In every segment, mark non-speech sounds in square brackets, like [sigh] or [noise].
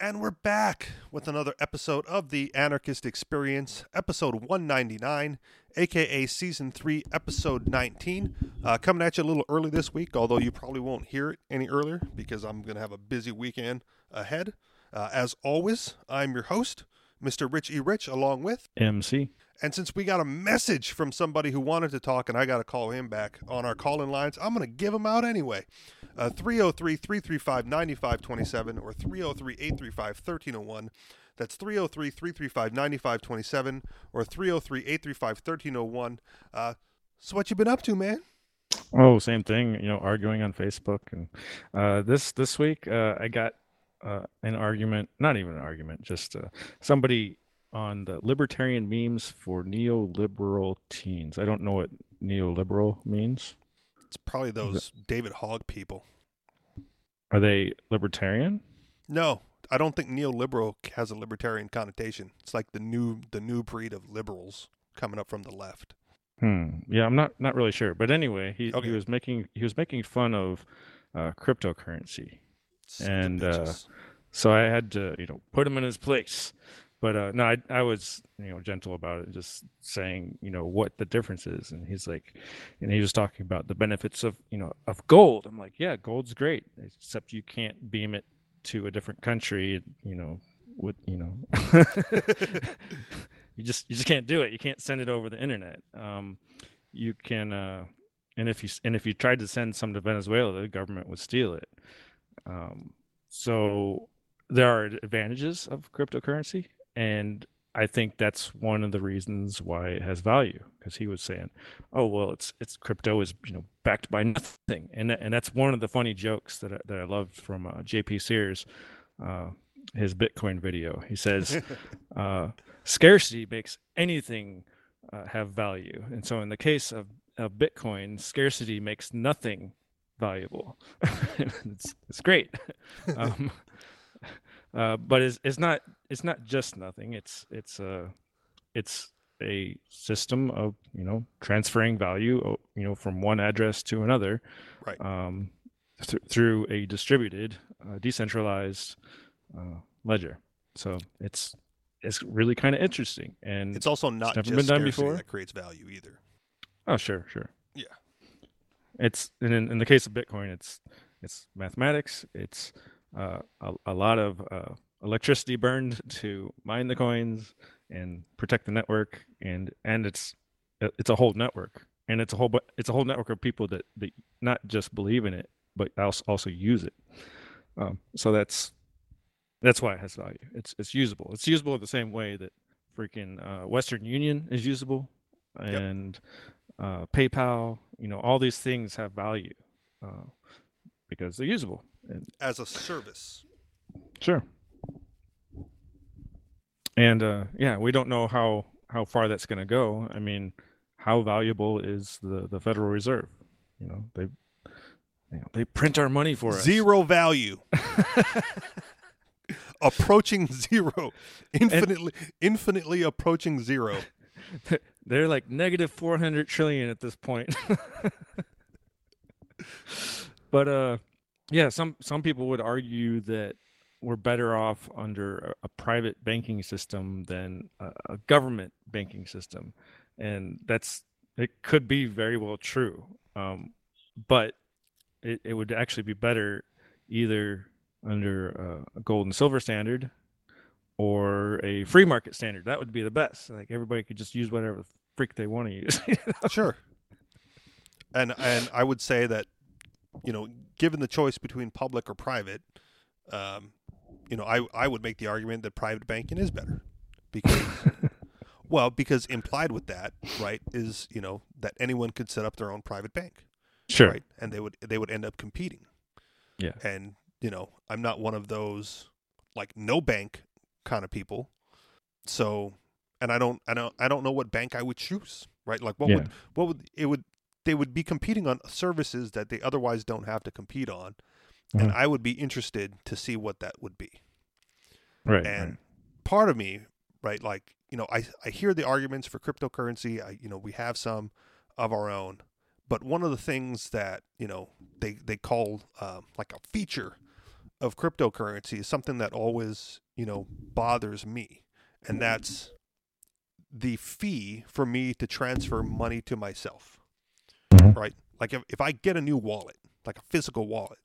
And we're back with another episode of the Anarchist Experience, episode 199, aka season 3, episode 19. Uh, coming at you a little early this week, although you probably won't hear it any earlier because I'm going to have a busy weekend ahead. Uh, as always, I'm your host, Mr. Rich E. Rich, along with MC. And since we got a message from somebody who wanted to talk and I got to call him back on our call in lines, I'm going to give him out anyway. 303 335 9527 or 303 835 1301. That's 303 335 9527 or 303 835 1301. Uh, so, what you been up to, man? Oh, same thing. You know, arguing on Facebook, and uh, this this week uh, I got uh, an argument. Not even an argument. Just uh, somebody on the libertarian memes for neoliberal teens. I don't know what neoliberal means. It's probably those David Hogg people. Are they libertarian? No, I don't think neoliberal has a libertarian connotation. It's like the new the new breed of liberals coming up from the left. Hmm. Yeah, I'm not not really sure. But anyway, he, Okay. he was making he was making fun of uh, cryptocurrency. And, uh, so I had to, you know, put him in his place. But uh, no, I, I was, you know, gentle about it, just saying, you know, what the difference is. And he's like, and he was talking about the benefits of, you know, of gold. I'm like, yeah, gold's great, except you can't beam it to a different country, you know, with, you know, [laughs] you just you just can't do it. You can't send it over the internet. Um, you can, uh, and if you and if you tried to send some to Venezuela, the government would steal it. Um, so there are advantages of cryptocurrency, and I think that's one of the reasons why it has value. Because he was saying, "Oh well, it's it's crypto is you know backed by nothing," and and that's one of the funny jokes that I, that I loved from uh, J.P. Sears, uh, his Bitcoin video. He says, [laughs] uh, "Scarcity makes anything uh, have value," and so in the case of of Bitcoin, scarcity makes nothing valuable. [laughs] it's it's great. [laughs] um, uh, but it's it's not it's not just nothing. It's it's a it's a system of you know transferring value you know from one address to another, Right. Um, th- through a distributed, uh, decentralized uh, ledger. So it's it's really kind of interesting, and it's also not never just been done before. that creates value either. Oh, sure, sure. Yeah. It's in, in the case of Bitcoin, it's it's mathematics. It's uh, a, a lot of uh, electricity burned to mine the coins and protect the network, and and it's it's a whole network, and it's a whole it's a whole network of people that that not just believe in it, but also also use it. Um, so that's that's why it has value. It's it's usable. It's usable the same way that freaking uh, Western Union is usable, and uh, PayPal. You know, all these things have value uh, because they're usable. And As a service. sure. And uh, yeah, we don't know how how far that's going to go. I mean, how valuable is the the Federal Reserve? You know, they you know, they print our money for us. Zero value. [laughs] approaching zero. Infinitely infinitely approaching zero. [laughs] They're like negative 400 trillion at this point. [laughs] but uh yeah, some some people would argue that we're better off under a, private banking system than a, a government banking system. And that's it could be very well true. Um but it, it would actually be better either under a gold and silver standard or a free market standard. That would be the best. Like everybody could just use whatever freak they want to use. [laughs] Sure. And and I would say that, you know, given the choice between public or private, um, you know, I I would make the argument that private banking is better. Because [laughs] well, because implied with that, right, is, you know, that anyone could set up their own private bank. sure. Right. And they would they would end up competing. Yeah. And, you know, I'm not one of those like no bank kind of people. So and I don't I don't I don't know what bank I would choose. Right? Like what Yeah. would what would it would they would be competing on services that they otherwise don't have to compete on. And Mhm. I would be interested to see what that would be. Right. And right. part of me, right, like, you know, I, I hear the arguments for cryptocurrency. I, you know, we have some of our own. But one of the things that, you know, they, they call um, like a feature of cryptocurrency is something that always, you know, bothers me. And that's the fee for me to transfer money to myself. Mhm. Right? Like if, if I get a new wallet, like a physical wallet,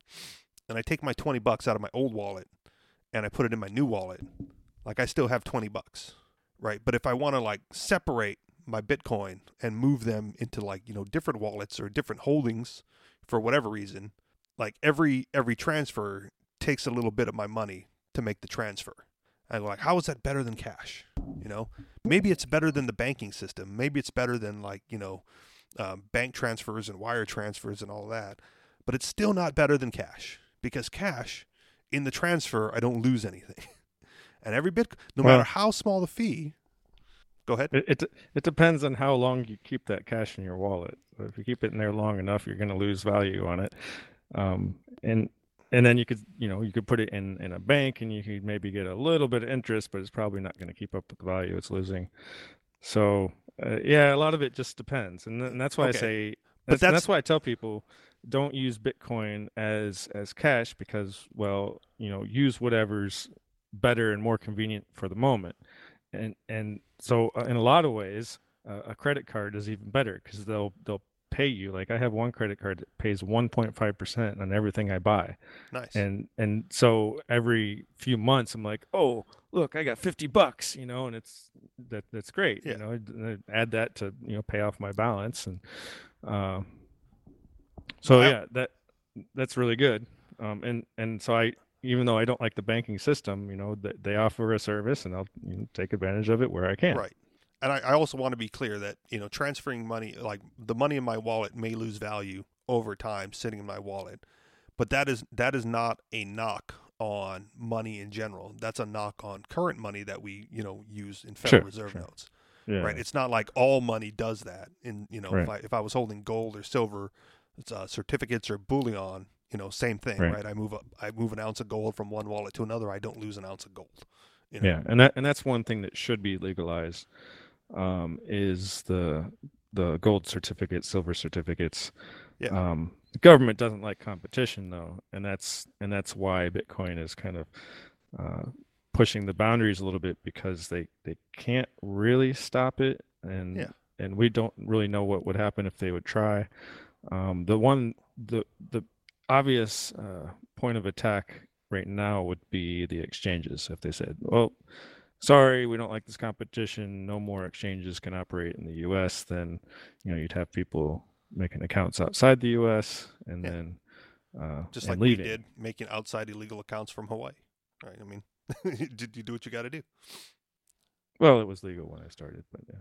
and I take my 20 bucks out of my old wallet and I put it in my new wallet, like I still have 20 bucks. Right? But if I want to like separate my Bitcoin and move them into like, you know, different wallets or different holdings for whatever reason, like every every transfer takes a little bit of my money to make the transfer. And like, how is that better than cash? You know, maybe it's better than the banking system. Maybe it's better than like you know, um, bank transfers and wire transfers and all that. But it's still not better than cash because cash, in the transfer, I don't lose anything. [laughs] and every bit, no Well- matter how small the fee. Go ahead. It, it it depends on how long you keep that cash in your wallet. If you keep it in there long enough, you're going to lose value on it. Um, and and then you could you know you could put it in in a bank and you could maybe get a little bit of interest, but it's probably not going to keep up with the value it's losing. So uh, yeah, a lot of it just depends, and, th- and that's why Okay. I say But that's, and that's- that's why I tell people don't use Bitcoin as as cash because well you know use whatever's better and more convenient for the moment and and so uh, in a lot of ways uh, a credit card is even better because they'll they'll pay you like i have one credit card that pays 1.5% on everything i buy Nice. and and so every few months i'm like oh look i got 50 bucks you know and it's that that's great Yeah. you know and I add that to you know pay off my balance and um so I- yeah that that's really good um and and so i even though i don't like the banking system you know they offer a service and i'll you know, take advantage of it where i can Right. And I, I also want to be clear that, you know, transferring money, like the money in my wallet may lose value over time sitting in my wallet. But that is that is not a knock on money in general. That's a knock on current money that we, you know, use in Federal Sure, Reserve sure. notes. yeah Right. It's not like all money does that. In you know, if I if I was holding gold or silver it's, uh, certificates or bullion, you know, same thing, right. Right. I move up I move an ounce of gold from one wallet to another, I don't lose an ounce of gold. You know? yeah and that and that's one thing that should be legalized um is the the gold certificates silver certificates Yeah. um the government doesn't like competition though and that's and that's why bitcoin is kind of uh pushing the boundaries a little bit because they they can't really stop it and Yeah. and we don't really know what would happen if they would try um the one the the obvious uh point of attack right now would be the exchanges if they said well sorry we don't like this competition no more exchanges can operate in the us then you know you'd have people making accounts outside the us and Yeah. then uh just and like leaving we did, making outside illegal accounts from Hawaii. Right? I mean, [laughs] did you do what you got to do? well it was legal when i started but yeah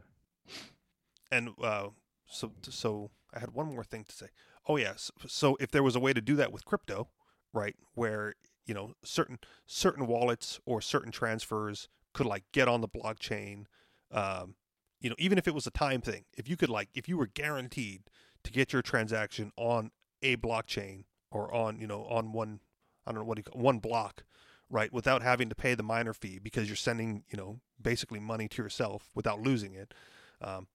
And uh, so, so I had one more thing to say. Oh yes. So if there was a way to do that with crypto, right, where you know certain certain wallets or certain transfers could like get on the blockchain, um, you know, even if it was a time thing, if you could like, if you were guaranteed to get your transaction on a blockchain or on you know on one, I don't know what do you call, one block, right, without having to pay the miner fee because you're sending you know basically money to yourself without losing it. Um,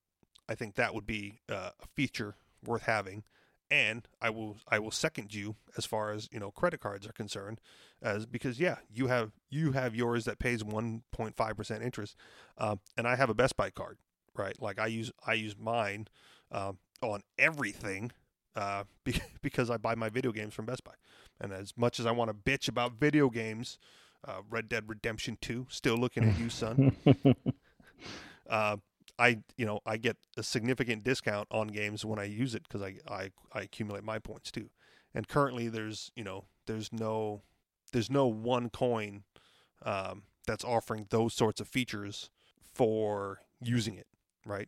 I think that would be uh, a feature worth having. And I will I will second you as far as you know credit cards are concerned, as because yeah you have you have yours that pays one point five percent interest, um, and I have a Best Buy card, right? Like I use I use mine um, on everything uh, [laughs] be- because I buy my video games from Best Buy, and as much as I want to bitch about video games, uh, Red Dead Redemption Two, still looking at you, son [laughs] uh, I you know I get a significant discount on games when I use it because I, I I accumulate my points too. And currently there's you know there's no there's no one coin um, that's offering those sorts of features for using it right.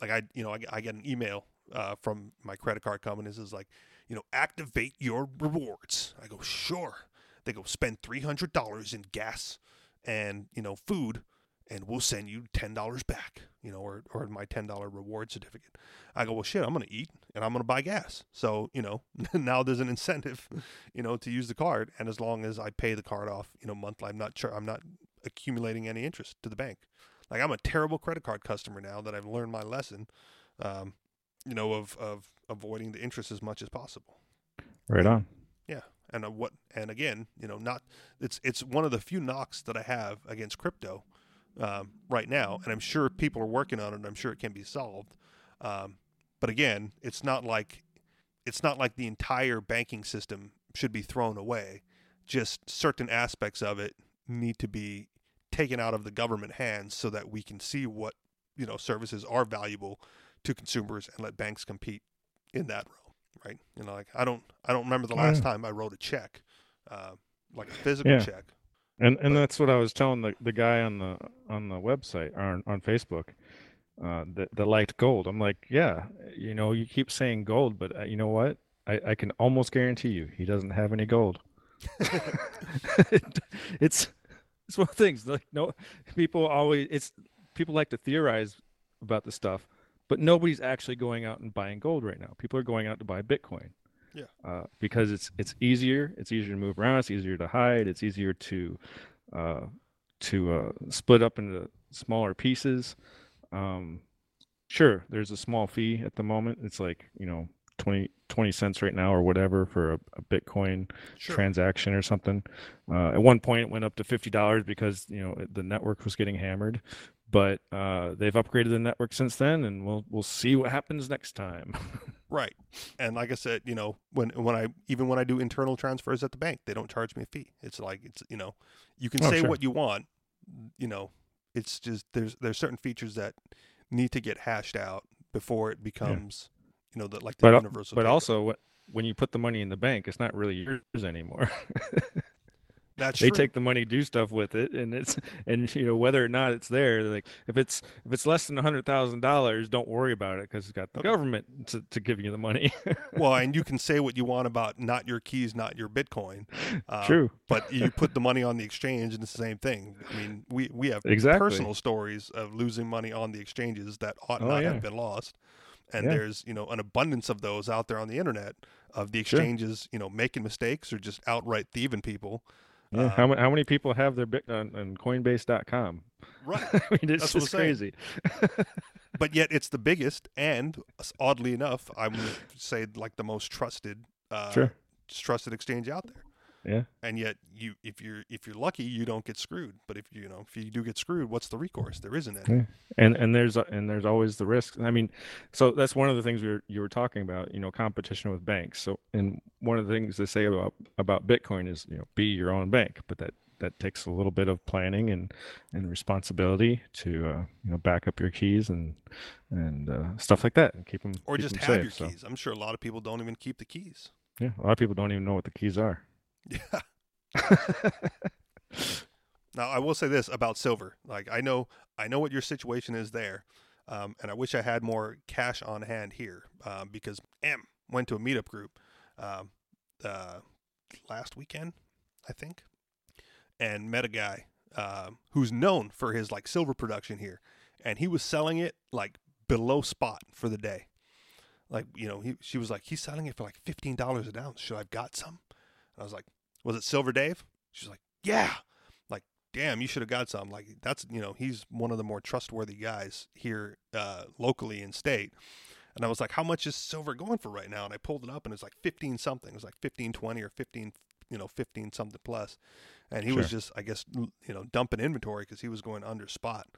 Like I you know I, I get an email uh, from my credit card company that says like you know activate your rewards. I go sure. They go spend three hundred dollars in gas and you know food and we'll send you ten dollars back, you know, or or my ten dollar reward certificate. I go, well, shit, I'm gonna eat and I'm gonna buy gas. So you know, [laughs] now there's an incentive, [laughs] you know, to use the card, and as long as I pay the card off, you know, monthly, I'm not sure I'm not accumulating any interest to the bank. Like I'm a terrible credit card customer now that I've learned my lesson, um, you know, of of avoiding the interest as much as possible. right on Yeah. And uh, what and again, you know, not it's it's one of the few knocks that I have against crypto um, right now, and I'm sure people are working on it. and I'm sure it can be solved. Um, but again, it's not like it's not like the entire banking system should be thrown away. Just certain aspects of it need to be taken out of the government hands so that we can see what you know services are valuable to consumers and let banks compete in that realm right you know like i don't i don't remember the last yeah. time i wrote a check uh, like a physical yeah. check and and that's what i was telling the, the guy on the on the website on on facebook uh, that, that liked gold i'm like yeah you know you keep saying gold but uh, you know what I, I can almost guarantee you he doesn't have any gold [laughs] it's it's one of the things like no people always it's people like to theorize about the stuff, but nobody's actually going out and buying gold right now. People are going out to buy Bitcoin. Yeah. Uh, because it's it's easier. It's easier to move around. It's easier to hide. It's easier to uh, to uh, split up into smaller pieces. Um, sure, there's a small fee at the moment. It's like you know 20, 20 cents right now or whatever for a, a Bitcoin sure. transaction or something. Uh, at one point, it went up to fifty dollars because you know the network was getting hammered but uh, they've upgraded the network since then, and we'll we'll see what happens next time. [laughs] right, and like I said, you know, when when I even when I do internal transfers at the bank, they don't charge me a fee. It's like it's you know, you can oh, say sure. what you want, you know, it's just there's there's certain features that need to get hashed out before it becomes, yeah. you know, the like the but, universal. But also, when you put the money in the bank, it's not really yours anymore. [laughs] That's they true. take the money, do stuff with it, and it's [laughs] and you know whether or not it's there. Like if it's if it's less than a hundred thousand dollars, don't worry about it because it's got the okay. government to, to give you the money. well, [laughs] and you can say what you want about not your keys, not your Bitcoin. Uh, True, but you [laughs] put the money on the exchange, and it's the same thing. I mean, we we have exactly. personal stories of losing money on the exchanges that ought oh, not yeah. have been lost, and yeah. there's you know an abundance of those out there on the internet of the exchanges, sure. you know, making mistakes or just outright thieving people. Yeah, um, how, how many people have their bit on, on Coinbase.com? Right. [laughs] I mean, it's just crazy. [laughs] but yet, it's the biggest, and oddly enough, I would say like the most trusted, uh, sure. trusted exchange out there. Yeah. And yet you if you're if you're lucky you don't get screwed. But if you know if you do get screwed, what's the recourse? There isn't any. Yeah. And and there's and there's always the risk. I mean, so that's one of the things we were, you were talking about, you know, competition with banks. So and one of the things they say about about Bitcoin is, you know, be your own bank, but that that takes a little bit of planning and and responsibility to uh, you know back up your keys and and uh, stuff like that and keep them or keep just them have safe, your so. keys. I'm sure a lot of people don't even keep the keys. Yeah, a lot of people don't even know what the keys are. Yeah. [laughs] now I will say this about silver. Like I know I know what your situation is there, um, and I wish I had more cash on hand here um, because M went to a meetup group um, uh, last weekend, I think, and met a guy uh, who's known for his like silver production here, and he was selling it like below spot for the day. Like you know, he she was like he's selling it for like fifteen dollars an ounce. Should I've got some? And I was like, was it Silver Dave? She's like, yeah. Like, damn, you should have got some. Like, that's, you know, he's one of the more trustworthy guys here uh, locally in state. And I was like, how much is silver going for right now? And I pulled it up and it's like 15 something. It was like 15, 20 or 15, you know, 15 something plus. And he sure. was just, I guess, you know, dumping inventory because he was going under spot.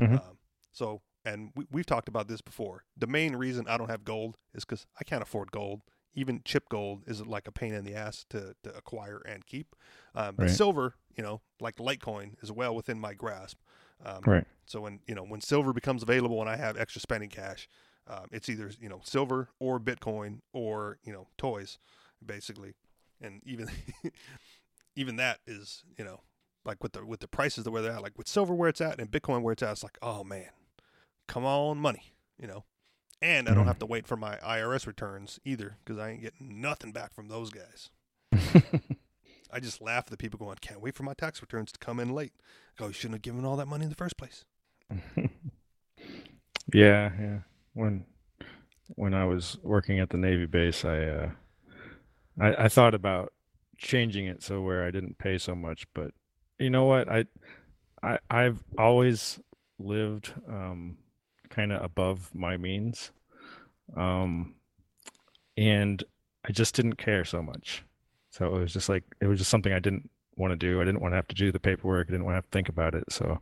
Mm-hmm. Um, so, and we, we've talked about this before. The main reason I don't have gold is because I can't afford gold even chip gold is like a pain in the ass to, to acquire and keep. Um, but right. silver, you know, like Litecoin, is well within my grasp. Um, right. So when you know when silver becomes available and I have extra spending cash, um, it's either you know silver or Bitcoin or you know toys, basically, and even [laughs] even that is you know like with the with the prices that where they're at, like with silver where it's at and Bitcoin where it's at, it's like oh man, come on money, you know. And I don't mm-hmm. have to wait for my IRS returns either because I ain't getting nothing back from those guys. [laughs] I just laugh at the people going, can't wait for my tax returns to come in late. Go, you shouldn't have given all that money in the first place. [laughs] yeah, yeah. When when I was working at the Navy base, I uh, I, I thought about changing it so where I didn't pay so much, but you know what? I I I've always lived um, kind of above my means. Um, and I just didn't care so much. So it was just like it was just something I didn't want to do. I didn't want to have to do the paperwork. I didn't want to have to think about it. So,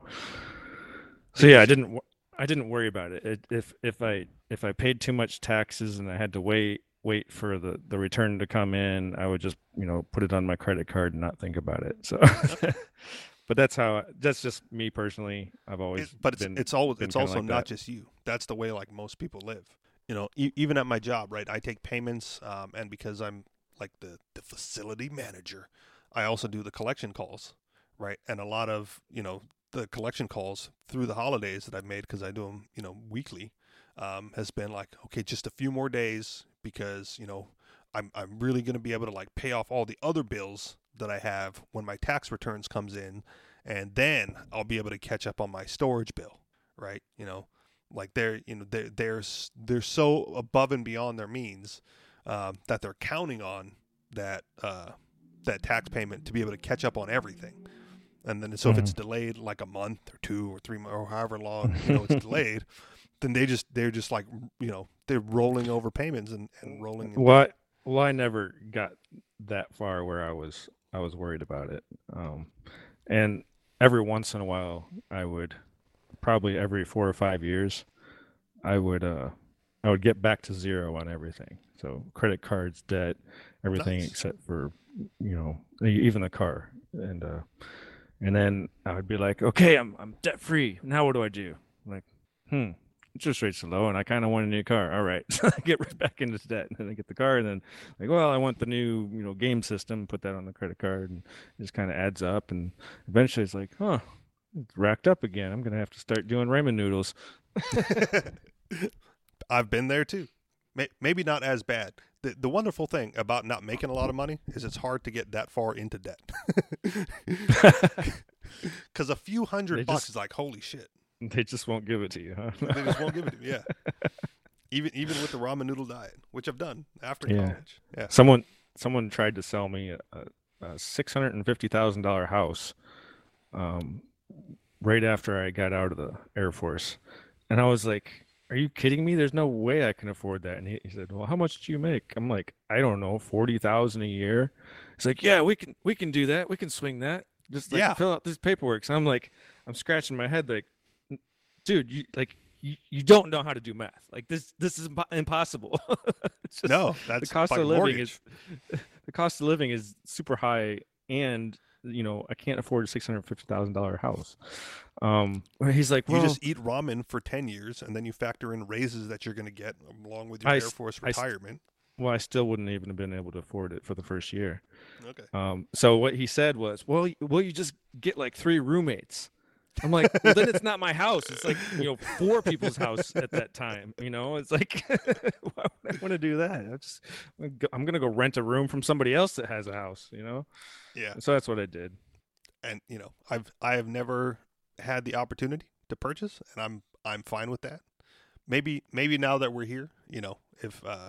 so yeah, I didn't. I didn't worry about it. it. If if I if I paid too much taxes and I had to wait wait for the the return to come in, I would just you know put it on my credit card and not think about it. So, [laughs] but that's how that's just me personally. I've always It- but it's been, it's always it's also like not that. just you. That's the way like most people live. You know, e- even at my job, right? I take payments, um, and because I'm like the the facility manager, I also do the collection calls, right? And a lot of you know the collection calls through the holidays that I've made because I do them you know weekly, um, has been like okay, just a few more days because you know I'm I'm really gonna be able to like pay off all the other bills that I have when my tax returns comes in, and then I'll be able to catch up on my storage bill, right? You know, like they're you know they're they're they're so above and beyond their means um, that they're counting on that uh, that tax payment to be able to catch up on everything. And then so if it's delayed like a month or two or three or however long you know it's [laughs] delayed, then they just they're just like you know they're rolling over payments and, and rolling. I, well, I never got that far where I was I was worried about it. Um, and every once in a while, I would probably every four or five years, I would uh I would get back to zero on everything. So credit cards, debt, everything Nice. except for you know even the car and uh and then I would be like, okay, I'm I'm debt free. Now what do I do? like, hmm, interest rates are low, and I kind of want a new car. All right, [laughs] so I get right back into debt, and then I get the car, and then like, well, I want the new you know game system. Put that on the credit card, and it just kind of adds up, and eventually it's like, huh, it's racked up again. I'm gonna have to start doing ramen noodles. [laughs] I've been there too. Maybe not as bad. The, the wonderful thing about not making a lot of money is it's hard to get that far into debt. [laughs] Because a few hundred bucks is like, holy shit. [laughs] they just won't give it to you, huh? They just won't give it to me. [laughs] Yeah. Even even with the ramen noodle diet, which I've done after Yeah. college. Yeah. someone someone tried to sell me a, a six hundred and fifty thousand dollar house um, right after I got out of the Air Force, and I was like, "Are you kidding me? There's no way I can afford that." And he, he said, "Well, how much do you make?" I'm like, "I don't know, forty thousand a year." He's like, "Yeah, we can we can do that. We can swing that. Just like Yeah. fill out this paperwork." So I'm like, I'm scratching my head like, dude, you like. You, you don't know how to do math. Like this, this is impo- impossible. [laughs] It's just- No, that's the cost of living mortgage. is [laughs] the cost of living is super high and you know i can't afford a $650000 house um he's like well, You just eat ramen for 10 years and then you factor in raises that you're going to get along with your I Air Force I s- retirement. well i still wouldn't even have been able to afford it for the first year Okay. um so what he said was well y- well you just get like three roommates i'm like well then it's not my house it's like you know four people's house at that time you know it's like [laughs] why would i want to do that i just i'm gonna go rent a room from somebody else that has a house you know Yeah. so that's what i did And you know, I've I have never had the opportunity to purchase and I'm I'm fine with that. Maybe maybe now that we're here, you know, if uh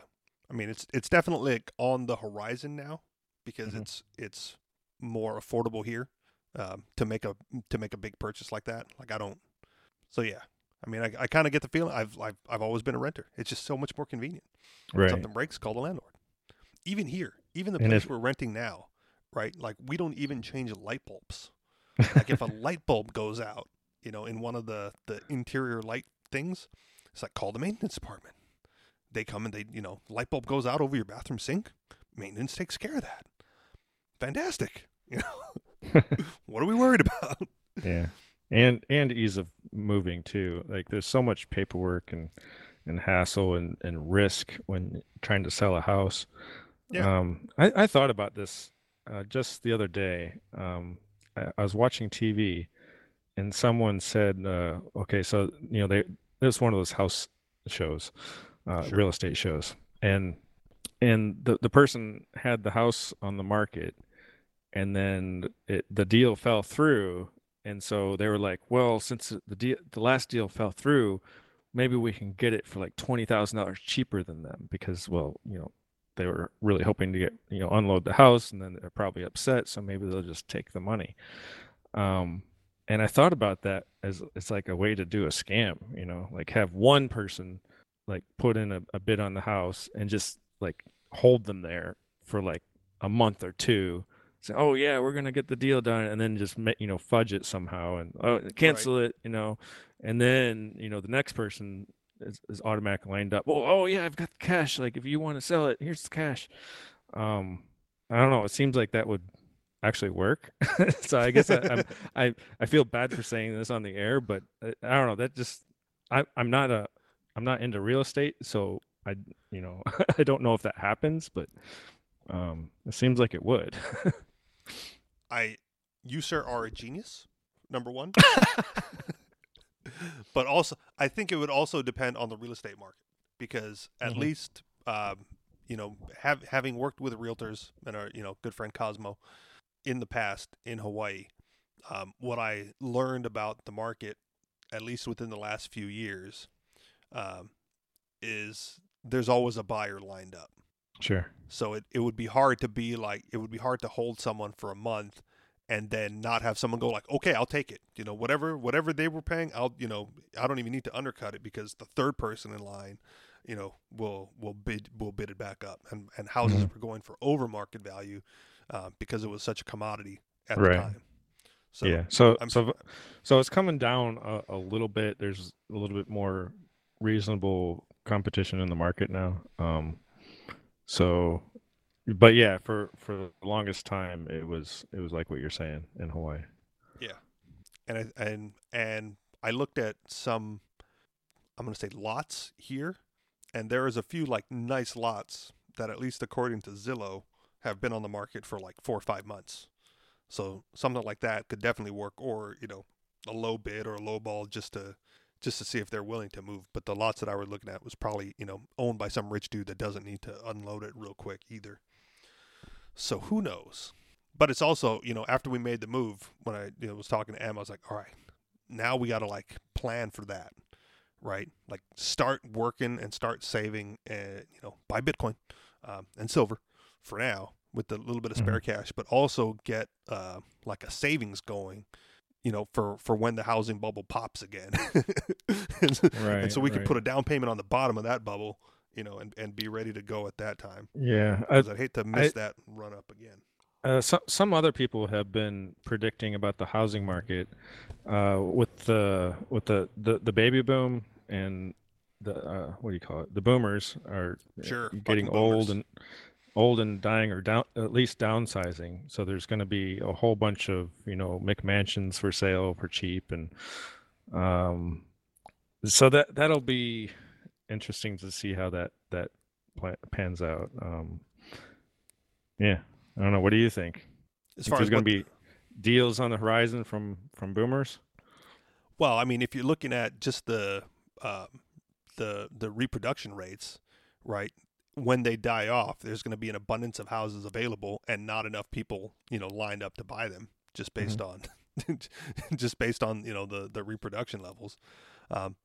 I mean it's it's definitely like on the horizon now because Mhm. it's it's more affordable here um, to make a to make a big purchase like that. Like I don't So yeah. I mean, I, I kind of get the feeling I've, I've I've always been a renter. It's just so much more convenient. right something breaks, call the landlord. Even here, even the And place if- we're renting now, right? Like we don't even change light bulbs. [laughs] Like if a light bulb goes out, you know, in one of the the interior light things, it's like call the maintenance department. They come and they, you know, light bulb goes out over your bathroom sink. Maintenance takes care of that. Fantastic. [laughs] You know, [laughs] what are we worried about? yeah and and ease of moving too like there's so much paperwork and and hassle and and risk when trying to sell a house Yeah. um i i thought about this uh, just the other day um I, I was watching tv and someone said uh okay so you know they there's one of those house shows uh Sure. real estate shows and and the the person had the house on the market and then it the deal fell through and so they were like well since the deal the last deal fell through maybe we can get it for like $20,000 cheaper than them because well you know they were really hoping to get you know unload the house and then they're probably upset so maybe they'll just take the money. Um and I thought about that as it's like a way to do a scam you know like have one person like put in a, a bid on the house and just like hold them there for like a month or two say oh yeah we're gonna get the deal done and then just you know fudge it somehow and oh, cancel right. it you know? And then you know the next person is, is automatically lined up oh oh yeah i've got the cash like if you want to sell it here's the cash. Um i don't know it seems like that would actually work. [laughs] So i guess I, I'm, [laughs] I i feel bad for saying this on the air but I, uh, I don't know that just i i'm not a i'm not into real estate so i you know [laughs] i don't know if that happens but um it seems like it would I, you sir are a genius. Number one. [laughs] but also, I think it would also depend on the real estate market because at mm-hmm. least, um, you know, have, having worked with realtors and our, you know, good friend Cosmo in the past in Hawaii, um, what I learned about the market, at least within the last few years, um, is there's always a buyer lined up. Sure. So it, it would be hard to be like it would be hard to hold someone for a month and then not have someone go like, okay, I'll take it. You know, whatever whatever they were paying, I'll you know, I don't even need to undercut it because the third person in line, you know, will will bid will bid it back up. And and houses mm-hmm. were going for over market value uh, because it was such a commodity at right. the time. So yeah, so I'm, so so it's coming down a, a little bit. There's a little bit more reasonable competition in the market now. Um, so, but yeah, for for the longest time, it was it was like what you're saying in Hawaii. Yeah, and I, and and I looked at some, I'm gonna say lots here, and there is a few like nice lots that at least according to Zillow have been on the market for like four or five months. So something like that could definitely work, or you know, a low bid or a low ball just to just to see if they're willing to move. But the lots that I was looking at was probably you know owned by some rich dude that doesn't need to unload it real quick either. So who knows? But it's also you know after we made the move when I you know, was talking to Em, I was like, all right, now we got to like plan for that, right? Like start working and start saving, and you know buy Bitcoin um, and silver for now with a little bit of spare mm-hmm. cash, but also get uh, like a savings going you know, for for when the housing bubble pops again. [laughs] and, right, and so we right. can put a down payment on the bottom of that bubble, you know, and, and be ready to go at that time. Yeah, I, would hate to miss I, that run up again. Uh, some some other people have been predicting about the housing market uh, with the with the, the, the baby boom and the uh, what do you call it? The boomers are sure, getting old and old and dying or down at least downsizing. So there's going to be a whole bunch of you know mcmansions for sale for cheap and um so that that'll be interesting to see how that that pans out. Um yeah. I don't know. What do you think? As far as going to be deals on the horizon from from boomers? Well i mean if you're looking at just the uh, the the reproduction rates right when they die off, there's going to be an abundance of houses available and not enough people, you know, lined up to buy them just based mm-hmm. on [laughs] just based on, you know, the the reproduction levels. Um,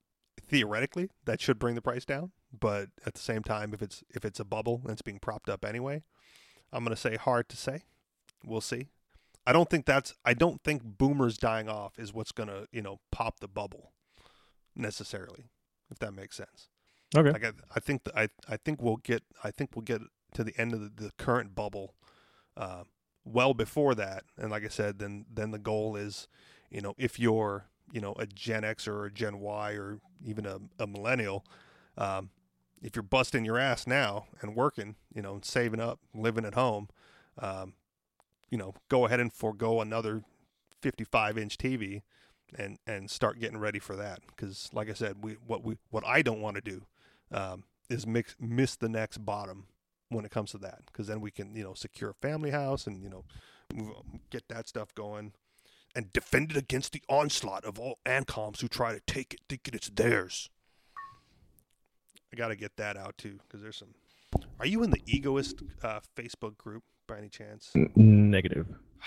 theoretically, that should bring the price down, but at the same time if it's if it's a bubble and it's being propped up anyway, I'm going to say hard to say. We'll see. I don't think that's I don't think boomers dying off is what's going to, you know, pop the bubble necessarily, if that makes sense. Okay. Like I, I think the, I I think we'll get I think we'll get to the end of the, the current bubble, uh, well before that. And like I said, then then the goal is, you know, if you're you know a Gen X or a Gen Y or even a, a millennial, um, if you're busting your ass now and working, you know, saving up, living at home, um, you know, go ahead and forego another 55 inch TV and and start getting ready for that because like I said we what we what I don't want to do um, is mix, miss the next bottom when it comes to that because then we can you know secure a family house and you know move, get that stuff going and defend it against the onslaught of all ancoms who try to take it thinking it's theirs. I got to get that out too because there's some are you in the egoist uh, facebook group by any chance? Negative. [sighs]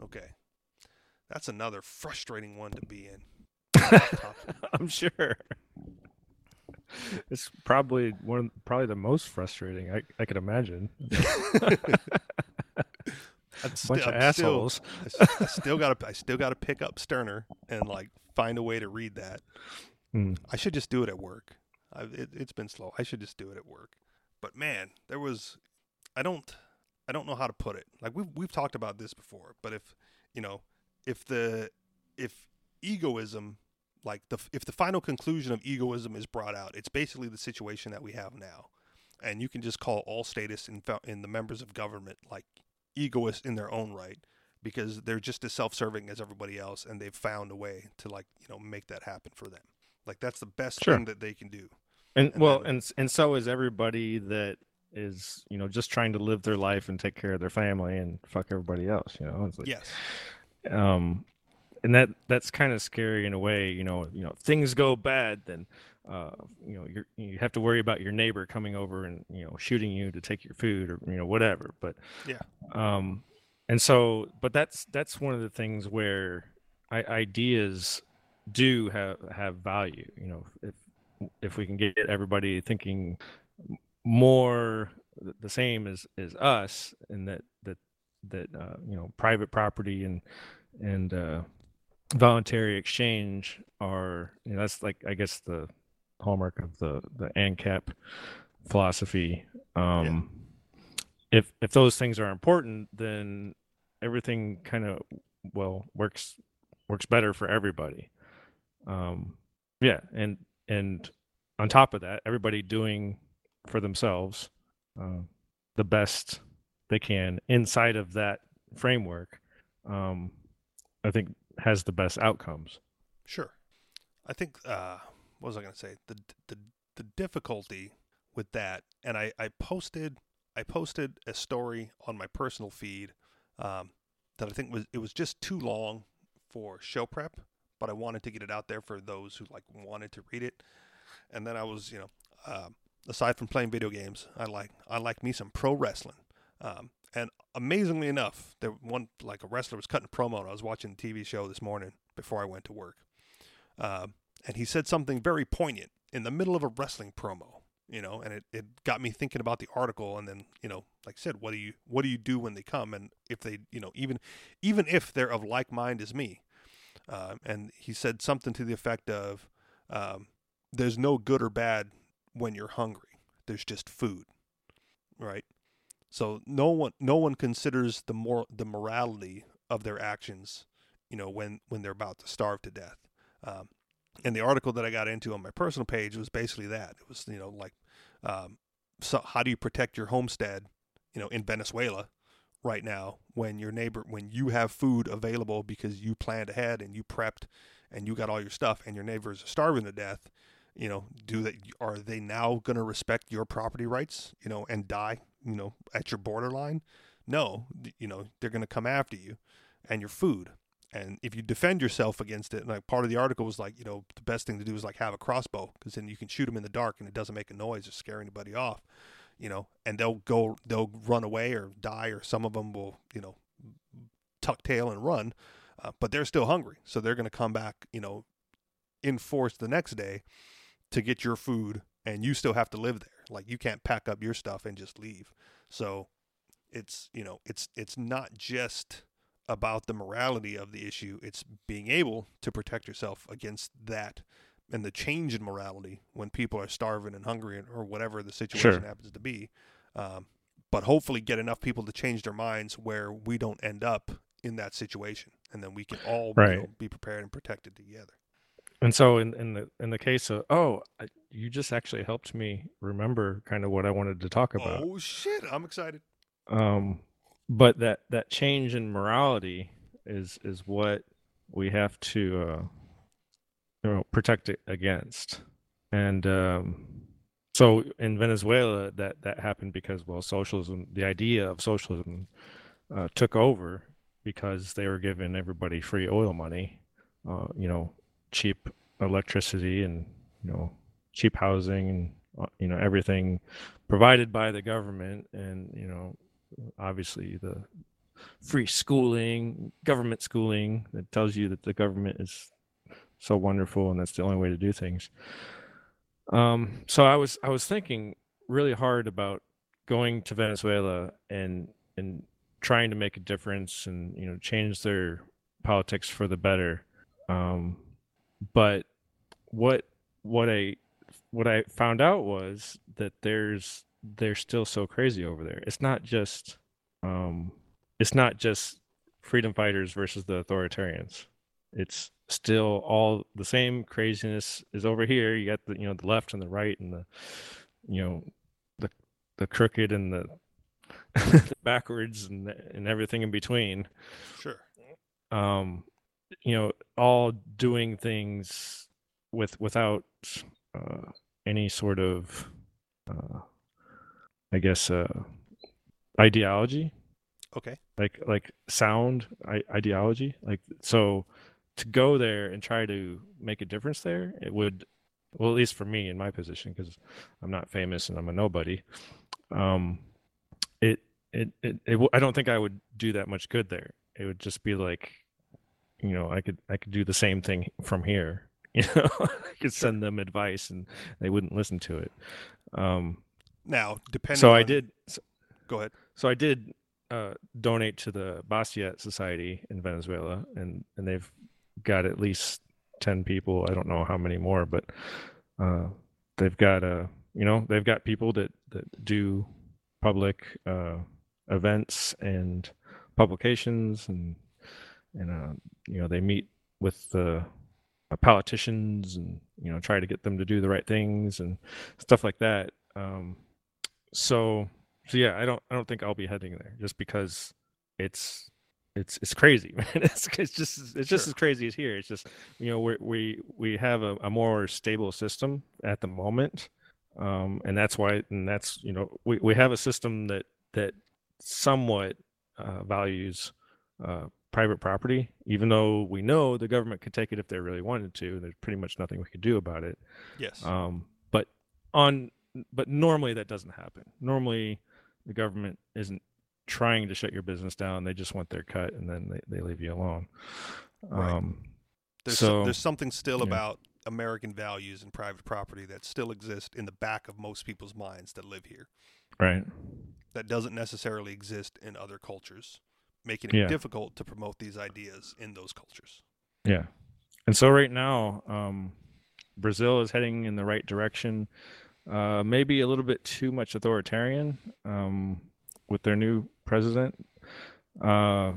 Okay. That's another frustrating one to be in. [laughs] I'm sure [laughs] it's probably one, of probably the most frustrating I, I could imagine. [laughs] I'm [laughs] Bunch of I'm assholes. Still, I still got to, I still got to pick up Stirner and like find a way to read that. Mm. I should just do it at work. I, it, it's been slow. I should just do it at work. But man, there was, I don't, I don't know how to put it. Like we've we've talked about this before, but if you know, if the if egoism like the if the final conclusion of egoism is brought out, it's basically the situation that we have now, and you can just call all statists in in the members of government like egoists in their own right because they're just as self-serving as everybody else, and they've found a way to like you know make that happen for them. Like that's the best Sure. thing that they can do. and, And well and and so is everybody that is you know just trying to live their life and take care of their family and fuck everybody else you know it's like Yes. um and that that's kind of scary in a way you know you know if things go bad then uh you know you you have to worry about your neighbor coming over and you know shooting you to take your food or you know whatever but Yeah. um and so but that's that's one of the things where I, ideas do have have value you know if if we can get everybody thinking more the same as as us and that that that uh, you know private property and and uh, voluntary exchange are you know that's like I guess the hallmark of the the ANCAP philosophy. Um, If if those things are important, then everything kind of well works works better for everybody. Um, yeah, and and on top of that, everybody doing for themselves uh, the best they can inside of that framework. Um, I think has the best outcomes. Sure. I think uh what was I going to say? The the the difficulty with that and I I posted I posted a story on my personal feed um that I think was it was just too long for show prep, but I wanted to get it out there for those who like wanted to read it. And then I was, you know, um aside from playing video games, I like I like me some pro wrestling. Um, and amazingly enough, there one like a wrestler was cutting a promo, and I was watching the TV show this morning before I went to work, um, and he said something very poignant in the middle of a wrestling promo. You know, and it, it got me thinking about the article, and then you know, like I said, what do you what do you do when they come, and if they, you know, even even if they're of like mind as me, uh, and he said something to the effect of, um, "There's no good or bad when you're hungry. There's just food." Right. So no one no one considers the more the morality of their actions, you know, when when they're about to starve to death. Um, and the article that I got into on my personal page was basically that. It was you know like, um, so how do you protect your homestead, you know, in Venezuela right now when your neighbor when you have food available because you planned ahead and you prepped and you got all your stuff and your neighbors are starving to death you know do they are they now going to respect your property rights you know and die you know at your borderline no you know they're going to come after you and your food. And if you defend yourself against it like part of the article was like you know the best thing to do is like have a crossbow because then you can shoot them in the dark and it doesn't make a noise or scare anybody off you know and they'll go they'll run away or die or some of them will you know tuck tail and run uh, but they're still hungry. So they're going to come back you know in force the next day to get your food and you still have to live there like you can't pack up your stuff and just leave. So it's you know it's it's not just about the morality of the issue it's being able to protect yourself against that and the change in morality when people are starving and hungry or whatever the situation Sure. happens to be um, but hopefully get enough people to change their minds where we don't end up in that situation and then we can all you know, be prepared and protected together And so in, in the in the case of oh, I, you just actually helped me remember kind of what I wanted to talk about. oh shit i'm excited um but that that change in morality is is what we have to uh you know protect it against and um so in venezuela that that happened because well socialism the idea of socialism uh, took over because they were giving everybody free oil money uh you know cheap electricity and you know cheap housing and uh, you know everything provided by the government and you know obviously the free schooling, government schooling that tells you that the government is so wonderful and that's the only way to do things. Um, so I was I was thinking really hard about going to Venezuela and and trying to make a difference and you know change their politics for the better. Um, but what what I what I found out was that there's they're still so crazy over there. It's not just um, it's not just freedom fighters versus the authoritarians. It's still all the same craziness is over here. You got the you know the left and the right and the you know the the crooked and the [laughs] backwards and and everything in between. Sure. Um, you know, all doing things with without uh, any sort of, uh, I guess, uh, ideology. Okay. Like like sound ideology. Like so, to go there and try to make a difference there, it would, well, at least for me in my position, because I'm not famous and I'm a nobody. Um, it it it, it I don't think I would do that much good there. It would just be like, you know, I could I could do the same thing from here. [laughs] You know, I could send them advice and they wouldn't listen to it. Um, Now, depending. so I did. So, Go ahead. so I did uh, donate to the Bastiat Society in Venezuela, and and they've got at least ten people. I don't know how many more, but uh, they've got uh, you know they've got people that that do public uh, events and publications, and and uh, you know they meet with the uh, politicians and you know try to get them to do the right things and stuff like that. Um, so so yeah, I don't I don't think I'll be heading there just because it's it's it's crazy, [laughs] man. It's it's just it's just Sure. as crazy as here. It's just you know we we we have a, a more stable system at the moment, um, and that's why and that's you know we, we have a system that that somewhat uh, values uh, private property, even though we know the government could take it if they really wanted to. and There's pretty much nothing we could do about it. Yes. Um, but on but normally that doesn't happen. Normally the government isn't trying to shut your business down. They just want their cut and then they, they leave you alone. Right. Um, there's so- there's something still yeah. about American values and private property that still exist in the back of most people's minds that live here. right. That doesn't necessarily exist in other cultures, making it Yeah. difficult to promote these ideas in those cultures. Yeah. And so right now, um, Brazil is heading in the right direction. Uh, maybe a little bit too much authoritarian um, with their new president. Uh,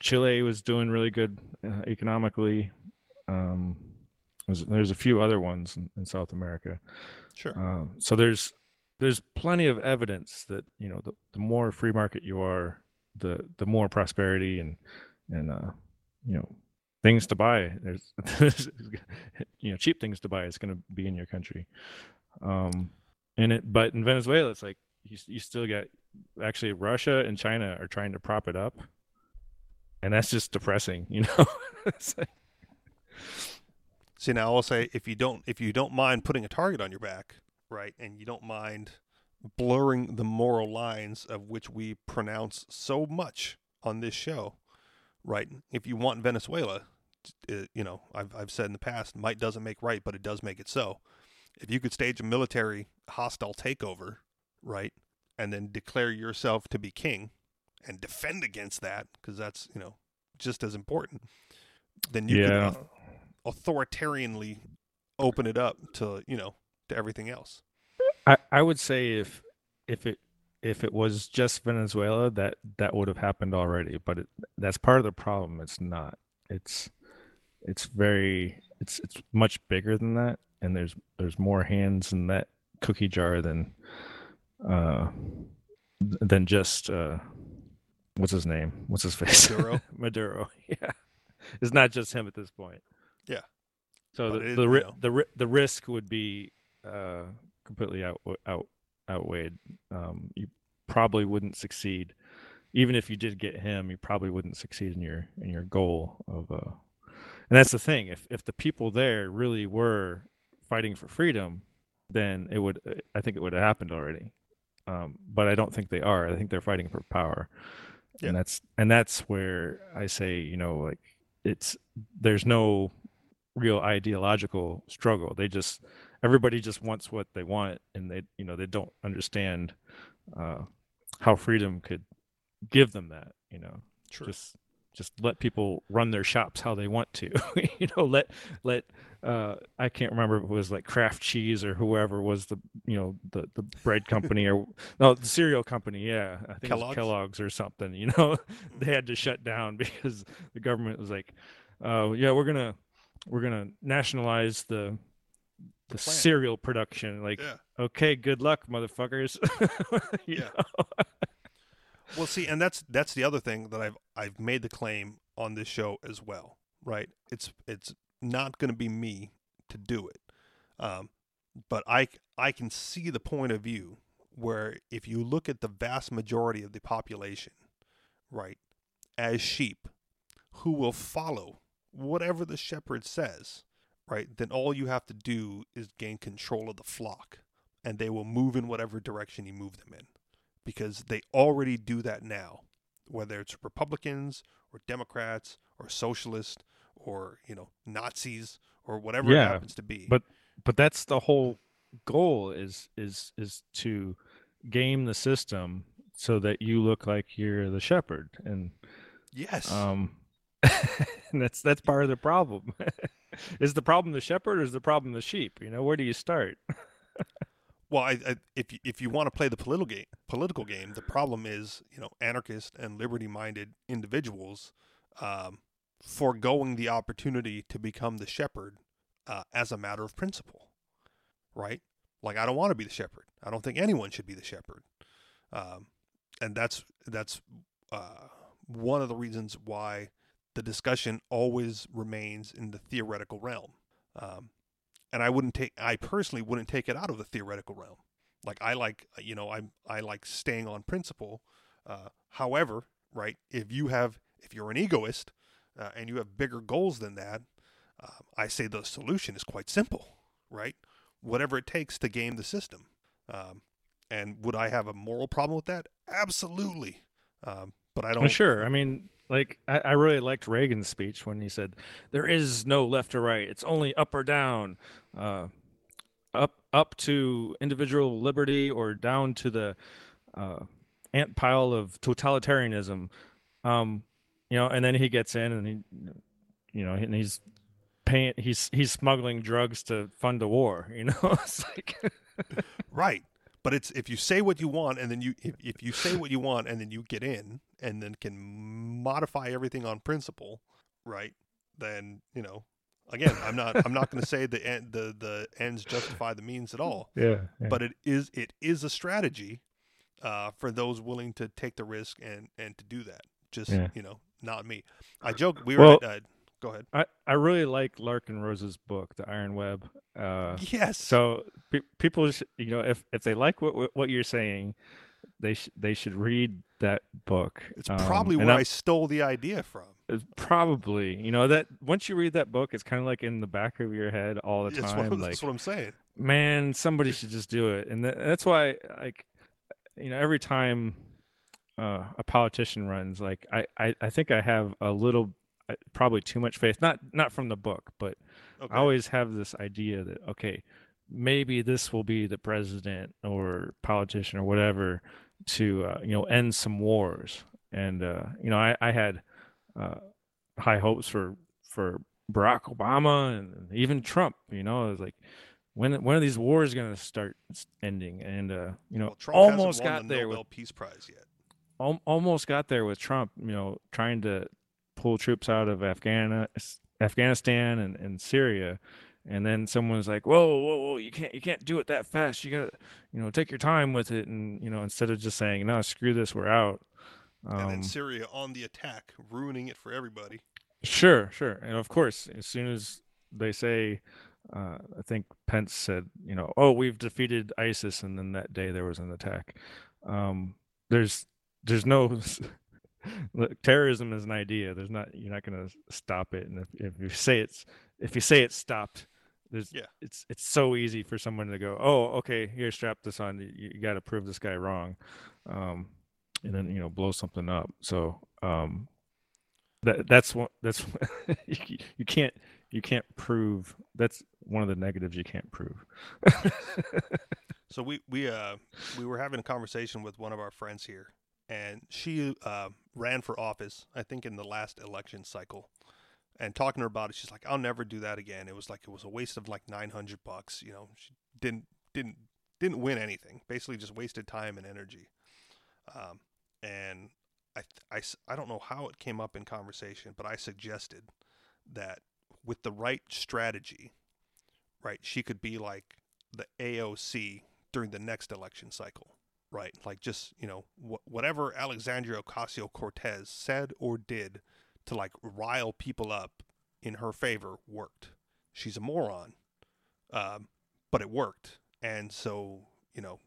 Chile was doing really good uh, economically. Um, there's, there's a few other ones in, in South America. Sure. Um, so there's there's plenty of evidence that you know the, the more free market you are, the the more prosperity and and uh, you know things to buy. There's, [laughs] you know cheap things to buy is going to be in your country. Um, and it but in Venezuela it's like you you still got actually Russia and China are trying to prop it up, and that's just depressing. [laughs] You know. Like- See now I'll say if you don't if you don't mind putting a target on your back, right, and you don't mind blurring the moral lines of which we pronounce so much on this show, right? If you want Venezuela, uh, you know, I've I've said in the past, might doesn't make right, but it does make it so. If you could stage a military hostile takeover, right, and then declare yourself to be king and defend against that because that's, you know, just as important, then you yeah. could authoritarianly open it up to you know to everything else. I, I would say if if it if it was just Venezuela that that would have happened already but it, that's part of the problem. It's not. It's it's very it's it's much bigger than that and there's there's more hands in that cookie jar than uh than just uh what's his name? What's his face? Maduro? [laughs] Maduro yeah. It's not just him at this point. Yeah. so But the the, the the risk would be uh completely out out outweighed. Um, you probably wouldn't succeed, even if you did get him. You probably wouldn't succeed in your in your goal of. Uh, and that's the thing. If if the people there really were fighting for freedom, then it would. I think it would have happened already. Um, but I don't think they are. I think they're fighting for power, Yeah. and that's and that's where I say, you know, like it's there's no real ideological struggle. They just everybody just wants what they want, and they you know they don't understand uh, how freedom could give them that. You know, True. just just let people run their shops how they want to. [laughs] you know, let let uh, I can't remember if it was like Kraft Cheese or whoever was the you know the the bread company or [laughs] no the cereal company. Yeah, I think Kellogg's, Kellogg's or something. You know, [laughs] they had to shut down because the government was like, uh, yeah, we're gonna we're gonna nationalize the the cereal production. Like, yeah. okay, good luck, motherfuckers. [laughs] yeah. [laughs] well, see, and that's that's the other thing that I've I've made the claim on this show as well. Right? It's it's not going to be me to do it, um, but I I can see the point of view where if you look at the vast majority of the population, right, as sheep, who will follow whatever the shepherd says, right, then all you have to do is gain control of the flock and they will move in whatever direction you move them in because they already do that now, whether it's Republicans or Democrats or socialists or, you know, Nazis or whatever yeah, it happens to be. But but that's the whole goal is is is to game the system so that you look like you're the shepherd and yes um [laughs] that's that's part of the problem. [laughs] is the problem the shepherd or is the problem the sheep? You know, where do you start? [laughs] well, I, I, if you, if you want to play the political game, political game, the problem is you know anarchist and liberty-minded individuals um, foregoing the opportunity to become the shepherd uh, as a matter of principle, right? Like I don't want to be the shepherd. I don't think anyone should be the shepherd, um, and that's that's uh, one of the reasons why the discussion always remains in the theoretical realm. Um, and I wouldn't take, I personally wouldn't take it out of the theoretical realm. Like I like, you know, I I like staying on principle. Uh, however, right, if you have, if you're an egoist uh, and you have bigger goals than that, uh, I say the solution is quite simple, right? Whatever it takes to game the system. Um, and would I have a moral problem with that? Absolutely. Um, but I don't. Well, sure. I mean, like I, I, really liked Reagan's speech when he said, "There is no left or right; it's only up or down, uh, up up to individual liberty or down to the uh, ant pile of totalitarianism." Um, you know, and then he gets in and he, you know, and he's paying, he's he's smuggling drugs to fund a war. You know, [laughs] it's like right. But it's if you say what you want and then you if, if you say what you want and then you get in and then can modify everything on principle, right? Then you know, again, I'm not I'm not going to say the end, the the ends justify the means at all. Yeah, yeah. But it is it is a strategy uh, for those willing to take the risk and and to do that. Just yeah. you know, not me. I joke. We were well, at, uh, go ahead. I, I really like Larken Rose's book, The Iron Web. Uh, yes. So pe- people, sh- you know, if if they like what what you're saying, they sh- they should read that book. It's um, probably where I, I stole the idea from. Probably, you know that once you read that book, it's kind of like in the back of your head all the time. That's what, like, that's what I'm saying. Man, somebody should just do it, and th- that's why, like, you know, every time uh, a politician runs, like, I, I I think I have a little probably too much faith. Not not from the book but okay. i always have this idea that okay maybe this will be the president or politician or whatever to uh, you know end some wars. And uh, you know i, I had uh, high hopes for for barack obama and even trump you know i was like when when are these wars going to start ending? And uh, you know well, almost got the there Nobel with peace prize yet. al- almost got there with trump you know trying to pull troops out of Afghan Afghanistan and, and Syria, and then someone's like, "Whoa, whoa, whoa! You can't, you can't do it that fast. You gotta, you know, take your time with it." And you know, instead of just saying, "No, screw this, we're out." Um, and then um, Syria on the attack, ruining it for everybody. Sure, sure, and of course, as soon as they say, uh, I think Pence said, you know, "Oh, we've defeated ISIS," and then that day there was an attack. Um, there's, there's no [laughs] Look, terrorism is an idea. There's not you're not going to stop it, and if, if you say it's if you say it's stopped, there's yeah. it's it's so easy for someone to go, oh, okay, here, strap this on. You, you got to prove this guy wrong, um, and then you know blow something up. So um, that that's what that's you, [laughs] you can't you can't prove. That's one of the negatives you can't prove. [laughs] so we we uh we were having a conversation with one of our friends here and she uh, ran for office, I think, in the last election cycle. And talking to her about it, she's like, "I'll never do that again." It was like it was a waste of like nine hundred bucks. You know, she didn't didn't didn't win anything. Basically, just wasted time and energy. Um, and I, I I don't know how it came up in conversation, but I suggested that with the right strategy, right, she could be like the AOC during the next election cycle right? Like just you know wh- whatever Alexandria Ocasio Cortez said or did to like rile people up in her favor worked. She's a moron, um, but it worked, and so you know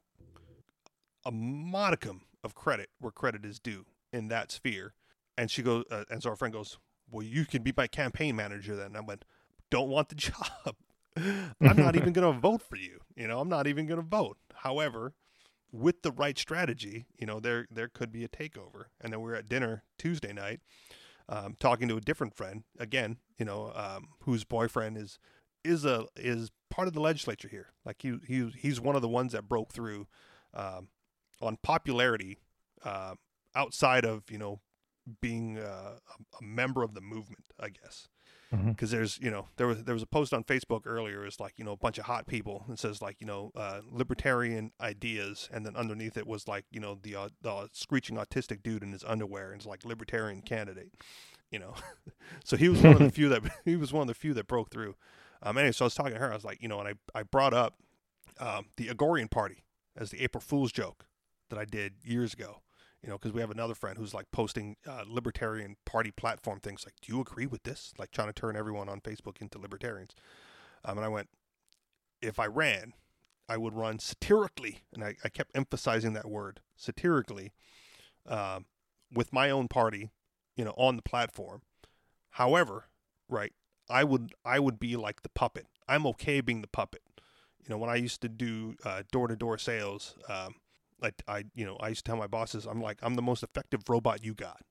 a modicum of credit where credit is due in that sphere. And she goes, uh, and so our friend goes, "Well, you can be my campaign manager then." I went, "Don't want the [laughs] job." I'm not even [laughs] going to vote for you. You know, I'm not even going to vote. However, with the right strategy, you know, there there could be a takeover. And then we were at dinner Tuesday night, um, talking to a different friend again, you know, um, whose boyfriend is is a is part of the legislature here. Like he he he's one of the ones that broke through um, on popularity uh, outside of you know being uh, a member of the movement, I guess because mm-hmm. there's you know there was there was a post on Facebook earlier it's like you know a bunch of hot people it says like you know uh, libertarian ideas and then underneath it was like you know the uh, the screeching autistic dude in his underwear and it's like libertarian candidate you know? [laughs] So he was one of the [laughs] few that [laughs] he was one of the few that broke through. Um anyway so I was talking to her I was like you know and I I brought up um, the Agorian Party as the April Fool's joke that I did years ago you know, because we have another friend who's like posting uh, libertarian party platform things like, do you agree with this? Like trying to turn everyone on Facebook into libertarians. Um, and I went, if I ran, I would run satirically, and I, I kept emphasizing that word satirically, uh, with my own party, you know, on the platform. However, right, I would I would be like the puppet. I'm okay being the puppet. You know, when I used to do door to door sales, um, like I, you know, I used to tell my bosses, I'm like, I'm the most effective robot you got,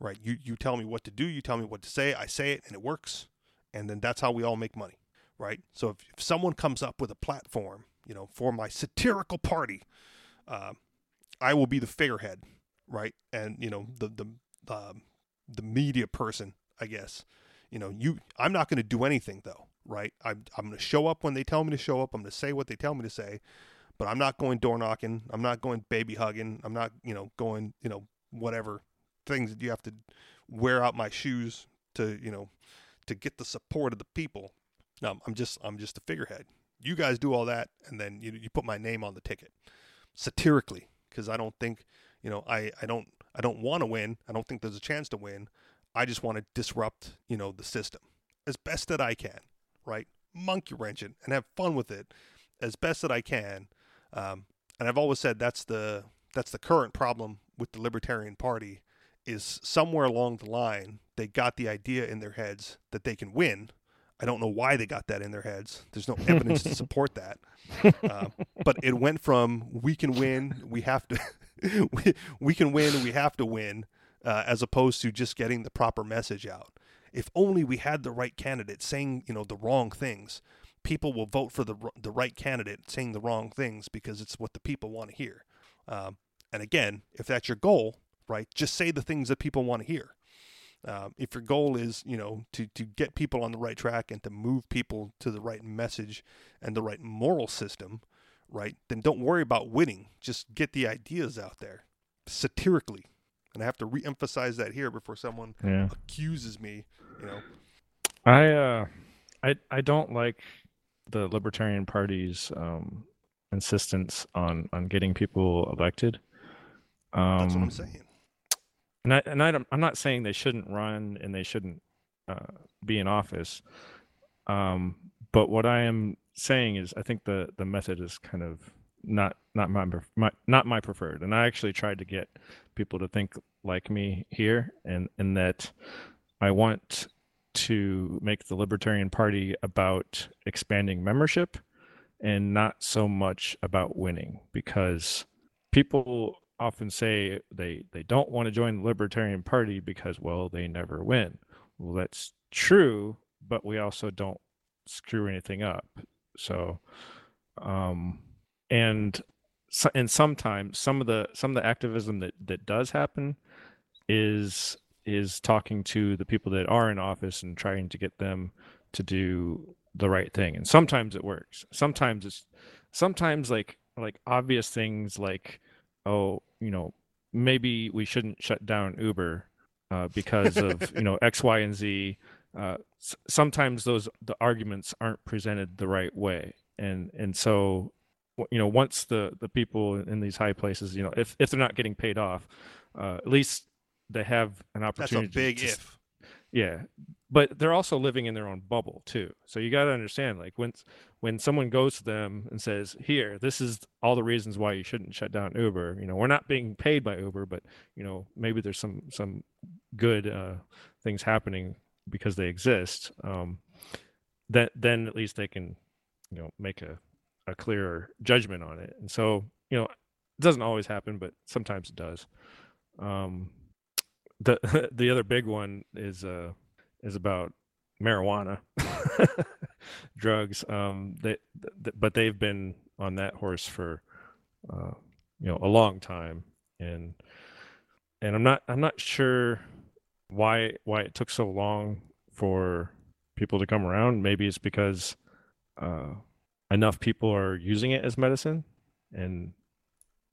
right? You you tell me what to do, you tell me what to say, I say it, and it works, and then that's how we all make money, right? So if, if someone comes up with a platform, you know, for my satirical party, uh, I will be the figurehead, right? And you know, the the um, the media person, I guess. You know, you I'm not going to do anything though, right? I'm I'm going to show up when they tell me to show up. I'm going to say what they tell me to say but I'm not going door knocking. I'm not going baby hugging. I'm not, you know, going, you know, whatever things that you have to wear out my shoes to, you know, to get the support of the people. No, I'm just, I'm just a figurehead. You guys do all that, and then you you put my name on the ticket, satirically, because I don't think, you know, I I don't I don't want to win. I don't think there's a chance to win. I just want to disrupt, you know, the system as best that I can, right? Monkey wrench it and have fun with it as best that I can um, and I've always said that's the that's the current problem with the Libertarian Party is somewhere along the line they got the idea in their heads that they can win. I don't know why they got that in their heads. There's no evidence to support that. [laughs] Uh, but it went from we can win, we have to, [laughs] we, we can win, we have to win, uh, as opposed to just getting the proper message out. If only we had the right candidate saying, you know, the wrong things, people will vote for the the right candidate saying the wrong things because it's what the people want to hear. Um, and again, if that's your goal, right, just say the things that people want to hear. Um, if your goal is, you know, to, to get people on the right track and to move people to the right message and the right moral system, right, then don't worry about winning. Just get the ideas out there satirically. And I have to re-emphasize that here before someone yeah. accuses me, you know. I uh I I don't like the Libertarian Party's um, insistence on on getting people elected. Um, That's what I'm um, saying. And I and I am not saying they shouldn't run and they shouldn't uh, be in office. Um, but what I am saying is, I think the the method is kind of not not my, my not my preferred. And I actually tried to get people to think like me here, and and that I want to make the Libertarian Party about expanding membership and not so much about winning because people often say they they don't want to join the Libertarian Party because well they never win. Well that's true, but we also don't screw anything up. So um and and sometimes some of the some of the activism that that does happen is is talking to the people that are in office and trying to get them to do the right thing. And sometimes it works. Sometimes it's sometimes like like obvious things like oh you know maybe we shouldn't shut down uber uh, because of [laughs] you know x y and z. Uh, s- sometimes those the arguments aren't presented the right way. And and so you know once the the people in these high places you know if if they're not getting paid off uh, at least they have an opportunity. That's a big to, if. yeah, but they're also living in their own bubble too. So you got to understand, like when when someone goes to them and says, "Here, this is all the reasons why you shouldn't shut down Uber." You know, we're not being paid by Uber, but you know, maybe there's some some good uh, things happening because they exist. Um, that then at least they can, you know, make a a clearer judgment on it. And so, you know, it doesn't always happen, but sometimes it does. Um, the [laughs] the other big one is uh is about marijuana [laughs] drugs. Um they th- but they've been on that horse for uh you know a long time. And and i'm not i'm not sure why why it took so long for people to come around. Maybe it's because uh enough people are using it as medicine and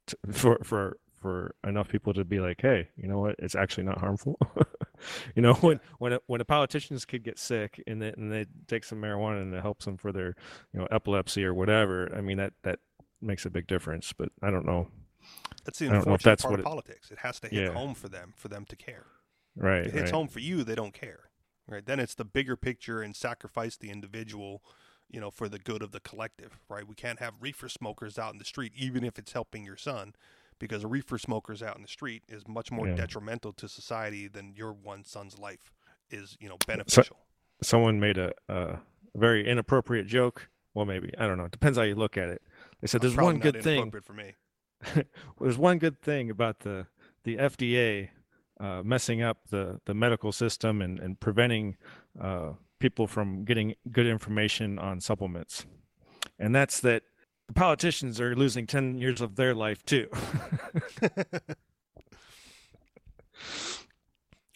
t- [laughs] for for for enough people to be like hey you know what it's actually not harmful [laughs] you know when when a, when a politicians kid gets sick and they, and they take some marijuana and it helps them for their you know epilepsy or whatever i mean that that makes a big difference but i don't know That's the unfortunate that's part what of it- politics. It has to hit Yeah. home for them, for them to care. right If it hits right. home for you, they don't care. Right? Then it's the bigger picture and sacrifice the individual, you know, for the good of the collective. Right? We can't have reefer smokers out in the street, even if it's helping your son, because a reefer smokers out in the street is much more Yeah. detrimental to society than your one son's life is, you know, beneficial. someone made a, a very inappropriate joke well maybe i don't know it depends how you look at it they said there's one good thing for me. [laughs] there's one good thing about the the FDA uh, messing up the the medical system and and preventing uh, people from getting good information on supplements, and that's that the politicians are losing ten years of their life too. [laughs]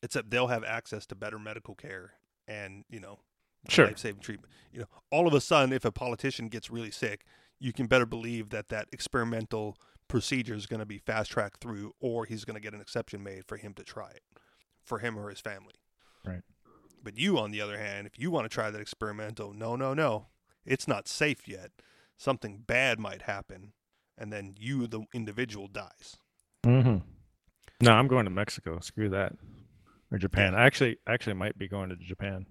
Except they'll have access to better medical care and, you know, Sure. life saving treatment. You know, all of a sudden, if a politician gets really sick, you can better believe that that experimental procedure is going to be fast tracked through, or he's going to get an exception made for him to try it, for him or his family. Right. But you, on the other hand, if you want to try that experimental, no, no, no, it's not safe yet. Something bad might happen, and then you, the individual, dies. mm-hmm. No, I'm going to Mexico. Screw that. Or Japan. I actually actually might be going to Japan.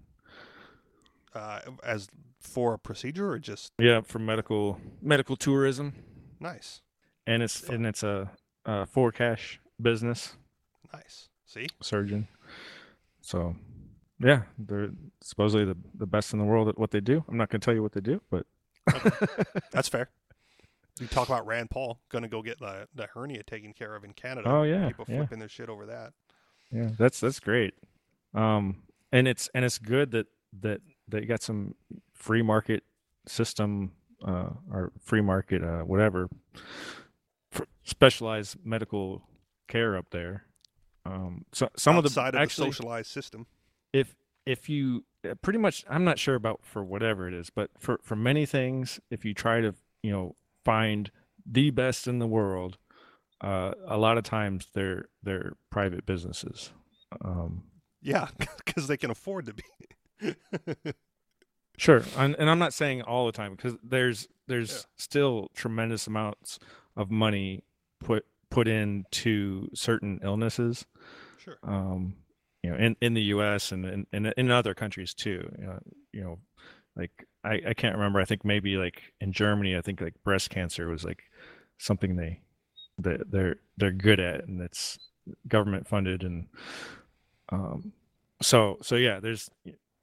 Uh, as for a procedure, or just Yeah, for medical medical tourism, nice, and it's Fun. and it's a, a for cash business. nice. See, surgeon. So, yeah, they're supposedly the, the best in the world at what they do. I'm not going to tell you what they do, but [laughs] that's fair. You talk about Rand Paul going to go get the, the hernia taken care of in Canada. oh yeah, People yeah, flipping their shit over that. yeah. That's that's great. Um, and it's and it's good that that that you got some free market system uh, or free market uh, whatever specialized medical care up there. Um, so some Outside of the of actually the socialized system. if if you pretty much i'm not sure about for whatever it is but for for many things if you try to you know find the best in the world uh a lot of times they're they're private businesses um Yeah, [laughs] because they can afford to be. [laughs] sure and, and i'm not saying all the time because there's there's Yeah. still tremendous amounts of money put put into certain illnesses sure. um, you know, in, in the U.S. and in, in in other countries too. You know, you know, like I, I can't remember. I think maybe like in Germany, I think like breast cancer was like something they that they're they're good at, and it's government funded, and um, so so yeah, there's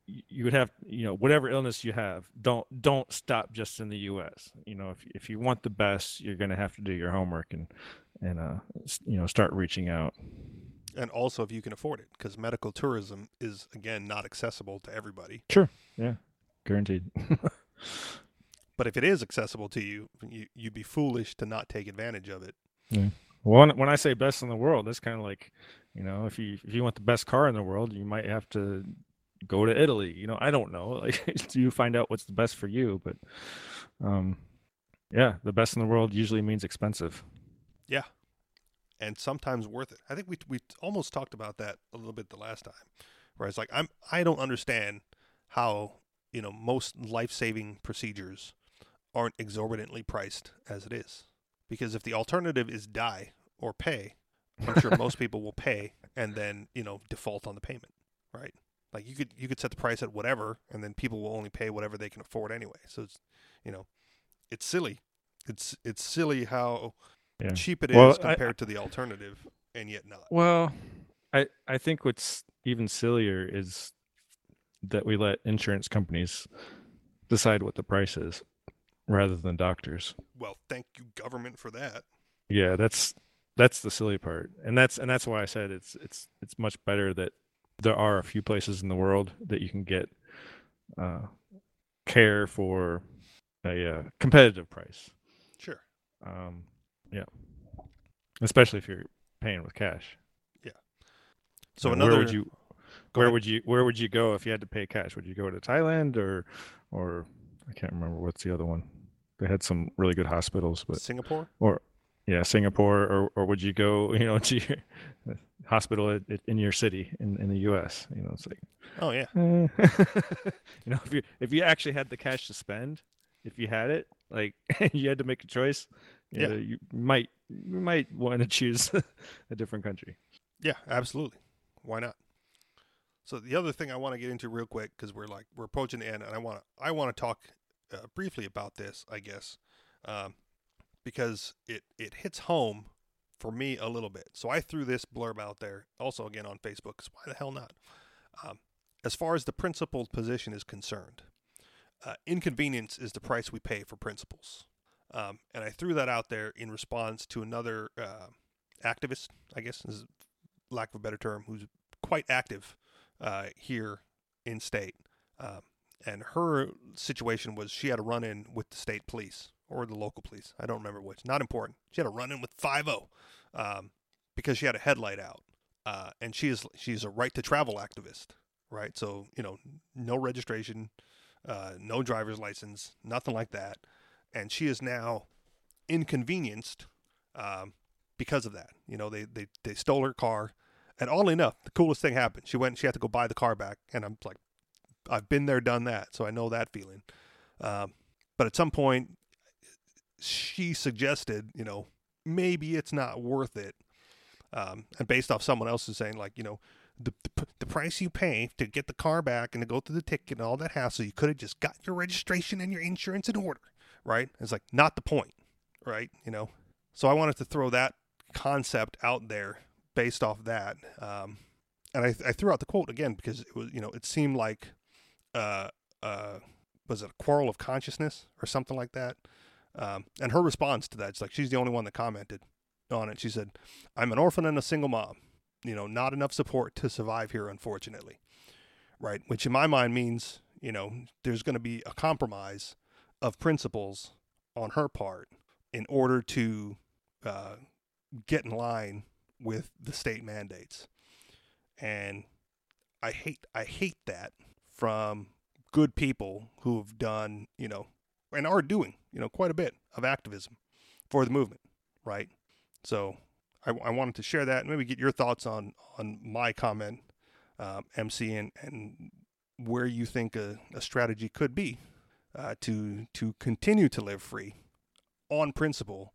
you would have you know whatever illness you have don't don't stop just in the US you know if if you want the best you're going to have to do your homework and and uh you know start reaching out And also if you can afford it, because medical tourism is again not accessible to everybody. Sure. Yeah. Guaranteed [laughs] But if it is accessible to you, you you'd be foolish to not take advantage of it. Yeah. Well, when, when I say best in the world, that's kind of like, you know, if you if you want the best car in the world, you might have to go to Italy. You know, I don't know. [laughs] Like, you find out what's the best for you? But, um, yeah, the best in the world usually means expensive. Yeah, and sometimes worth it. I think we we almost talked about that a little bit the last time, where it's like I'm I don't understand how you know most life saving procedures aren't exorbitantly priced as it is, because if the alternative is die or pay, I'm sure most [laughs] people will pay and then you know default on the payment, right? Like you could you could set the price at whatever, and then people will only pay whatever they can afford anyway. So it's you know, it's silly. It's it's silly how Yeah. cheap it is Well, I- compared to the alternative, and yet not. Well, I I think what's even sillier is that we let insurance companies decide what the price is rather than doctors. Well, thank you, government, for that. Yeah, that's that's the silly part. And that's and that's why I said it's it's it's much better that there are a few places in the world that you can get uh care for a uh, competitive price. Sure. Um yeah. Especially if you're paying with cash. Yeah. So another where would you Go where ahead. would you where would you go if you had to pay cash? Would you go to Thailand or or I can't remember what's the other one. They had some really good hospitals, but Singapore? or yeah, Singapore or or would you go, [laughs] you know, to your hospital at, at- in your city in, in the US? You know, it's like Oh yeah. eh. [laughs] you know, if you if you actually had the cash to spend, if you had it, like [laughs] you had to make a choice, Yeah. know, you might you might want to [laughs] choose a different country. Yeah, absolutely. Why not? So the other thing I want to get into real quick because we're like we're approaching the end, and I want to I want to talk uh, briefly about this, I guess, um, because it it hits home for me a little bit. So I threw this blurb out there, also again on Facebook. 'cause why the hell not? Um, as far as the principled position is concerned, uh, inconvenience is the price we pay for principles. Um, and I threw that out there in response to another uh, activist, I guess is lack of a better term, who's quite active uh, here in state. Um, and her situation was she had a run in with the state police or the local police. I don't remember which. Not important. She had a run in with 5 um, because she had a headlight out. Uh, and she is she's a right to travel activist, right? So you know, no registration, uh, no driver's license, nothing like that, and she is now inconvenienced um, because of that. You know, they, they they stole her car, and oddly enough, the coolest thing happened. She went, she had to go buy the car back, and I'm like, I've been there, done that, so I know that feeling. Um, but at some point, she suggested, you know, maybe it's not worth it. Um, and based off someone else is saying, like, you know, the, the the price you pay to get the car back and to go through the ticket and all that hassle, you could have just got your registration and your insurance in order, right? It's like not the point, right? You know. So I wanted to throw that concept out there based off that. Um, and I, I threw out the quote again because it was, you know, it seemed like, uh, uh, was it a quarrel of consciousness or something like that? Um, and her response to that, it's like she's the only one that commented on it. She said, "I'm an orphan and a single mom. You know, not enough support to survive here, unfortunately." Right, which in my mind means, you know, there's going to be a compromise of principles on her part in order to uh, get in line with the state mandates. And I hate I hate that from good people who have done, you know, and are doing, you know, quite a bit of activism for the movement, right? So I, I wanted to share that and maybe get your thoughts on on my comment, um, MC, and and where you think a, a strategy could be uh, to to continue to live free on principle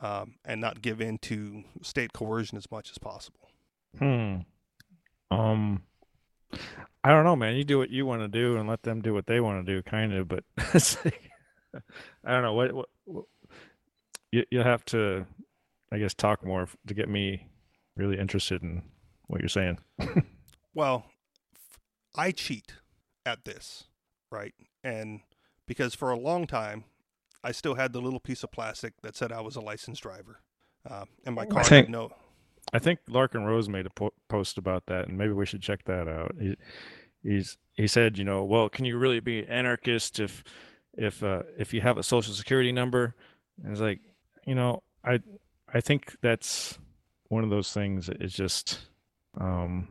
um, and not give in to state coercion as much as possible. Hmm. Um, I don't know, man. You do what you want to do and let them do what they want to do, kind of. But [laughs] like, I don't know what, what, what you you'll have to, I guess, talk more to get me really interested in what you're saying. [laughs] Well, I cheat at this, right? And because for a long time, I still had the little piece of plastic that said I was a licensed driver, uh, and my I car think- had no. I think Larken Rose made a po- post about that, and maybe we should check that out. He, he's he said, you know, well, can you really be an anarchist if if uh, if you have a social security number, and it's like, you know, I I think that's one of those things that is just um,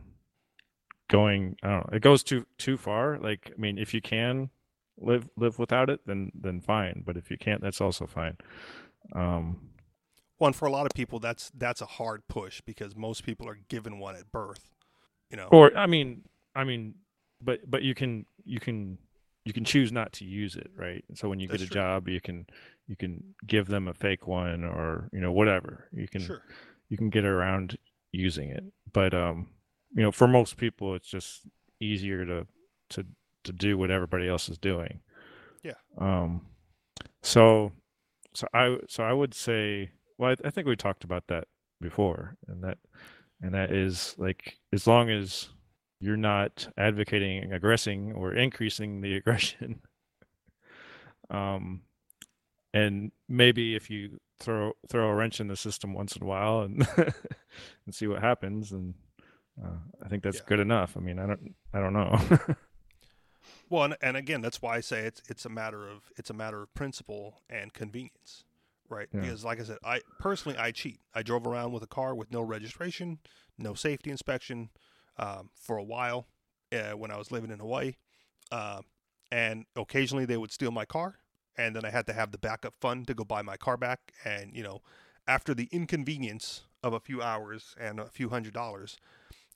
going. I don't know. It goes too too far. Like, I mean, if you can live live without it, then then fine. But if you can't, that's also fine. Um, well, and for a lot of people, that's that's a hard push because most people are given one at birth. You know, or I mean, I mean, but but you can you can you can choose not to use it, right? So when you That's get a true. job, you can you can give them a fake one or you know whatever. You can sure. you can get around using it. But um you know, for most people it's just easier to to to do what everybody else is doing. Yeah. Um so so I so I would say well I, I think we talked about that before and that and that is like as long as you're not advocating aggressing or increasing the [laughs] aggression. um, and maybe if you throw throw a wrench in the system once in a while and [laughs] and see what happens, and uh, I think that's yeah. good enough. I mean, I don't I don't know. [laughs] well, and, and again, that's why I say it's it's a matter of it's a matter of principle and convenience, right? Yeah. Because like I said, I personally I cheat. I drove around with a car with no registration, no safety inspection um, for a while uh, when I was living in Hawaii. Uh, and occasionally they would steal my car, and then I had to have the backup fund to go buy my car back. And you know, after the inconvenience of a few hours and a few hundred dollars,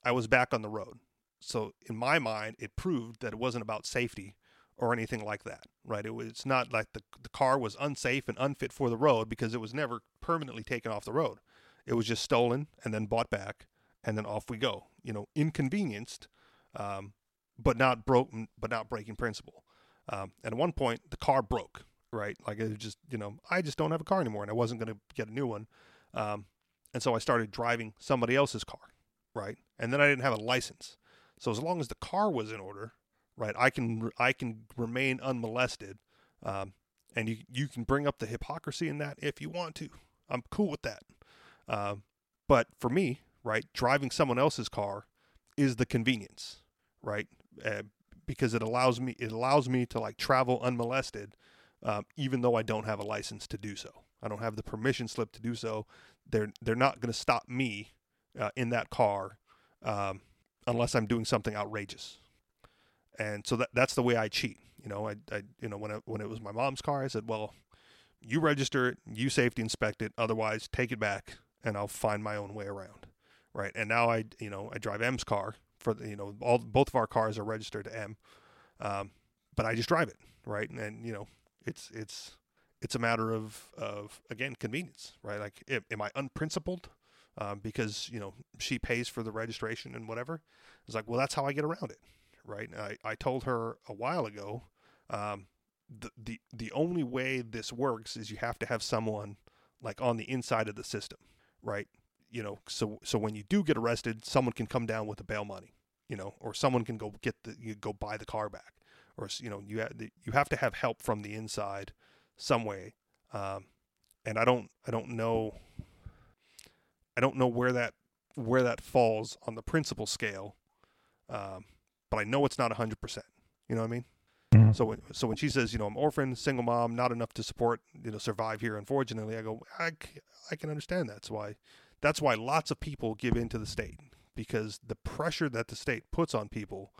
I was back on the road. So in my mind, it proved that it wasn't about safety or anything like that, right? It was not like the the car was unsafe and unfit for the road because it was never permanently taken off the road. It was just stolen and then bought back and then off we go. You know, inconvenienced, um, but not broken, but not breaking principle. Um, and at one point, the car broke. Right, like it just you know, I just don't have a car anymore, and I wasn't going to get a new one. Um, and so I started driving somebody else's car. Right, and then I didn't have a license. So as long as the car was in order, right, I can I can remain unmolested. Um, and you you can bring up the hypocrisy in that if you want to. I'm cool with that. Um, but for me, right? Driving someone else's car is the convenience, right? Uh, because it allows me it allows me to like travel unmolested, um, even though I don't have a license to do so. I don't have the permission slip to do so. They're they're not going to stop me uh, in that car um, unless I'm doing something outrageous. And so that that's the way I cheat. You know, I, I you know when when it was my mom's car, I said, well, you register it, you safety inspect it, otherwise take it back, and I'll find my own way around right? And now I, you know, I drive M's car for you know, all both of our cars are registered to M, um, but I just drive it, right? And, and, you know, it's it's it's a matter of of again convenience, right? Like, am I unprincipled um, because you know she pays for the registration and whatever? It's like, well, that's how I get around it, right? I I told her a while ago. Um, the, the the only way this works is you have to have someone like on the inside of the system, right? you know, so so when you do get arrested, someone can come down with the bail money, you know, or someone can go get the you go buy the car back, or you know, you have you have to have help from the inside, some way, um, and I don't I don't know I don't know where that where that falls on the principle scale, um, but I know it's not hundred percent. You know what I mean? Mm-hmm. So when, so when she says, you know, I'm orphan, single mom, not enough to support, you know, survive here, unfortunately, I go, I, I can understand that. That's why that's why lots of people give in to the state because the pressure that the state puts on people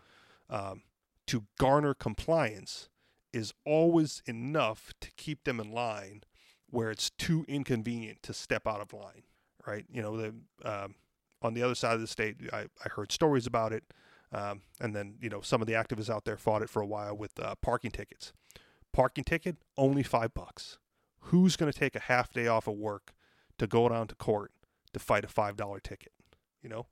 um, to garner compliance is always enough to keep them in line where it's too inconvenient to step out of line right you know the um, on the other side of the state i, I heard stories about it um, and then you know some of the activists out there fought it for a while with uh, parking tickets parking ticket only five bucks who's going to take a half day off of work to go down to court to fight a $5 ticket, you know?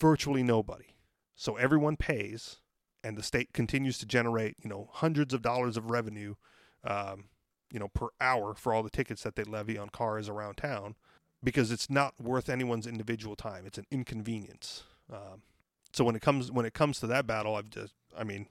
Virtually nobody. So everyone pays, and the state continues to generate, you know, hundreds of dollars of revenue, um, you know, per hour for all the tickets that they levy on cars around town because it's not worth anyone's individual time. It's an inconvenience. Um, so when it comes when it comes to that battle, I've just, I mean,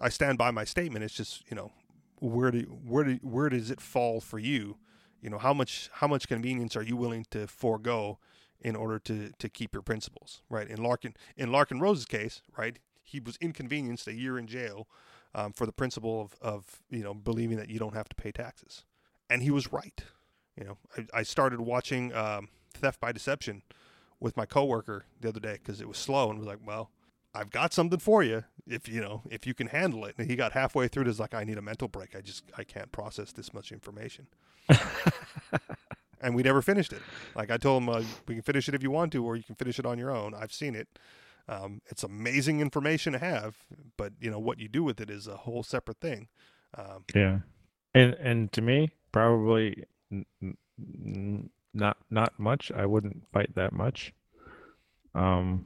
I stand by my statement. It's just, you know, where do where do where does it fall for you you know how much how much convenience are you willing to forego in order to to keep your principles right in larken in larken rose's case right he was inconvenienced a year in jail um, for the principle of, of you know believing that you don't have to pay taxes, and he was right. You know, I, I started watching um, Theft by Deception with my coworker the other day because it was slow and was like, well, I've got something for you if you know if you can handle it. And he got halfway through it, is like, I need a mental break. I just I can't process this much information. [laughs] and we never finished it. Like I told him, uh, we can finish it if you want to, or you can finish it on your own. I've seen it. Um, it's amazing information to have, but you know what you do with it is a whole separate thing. Um, yeah, and and to me, probably n- not not much. I wouldn't fight that much. Um,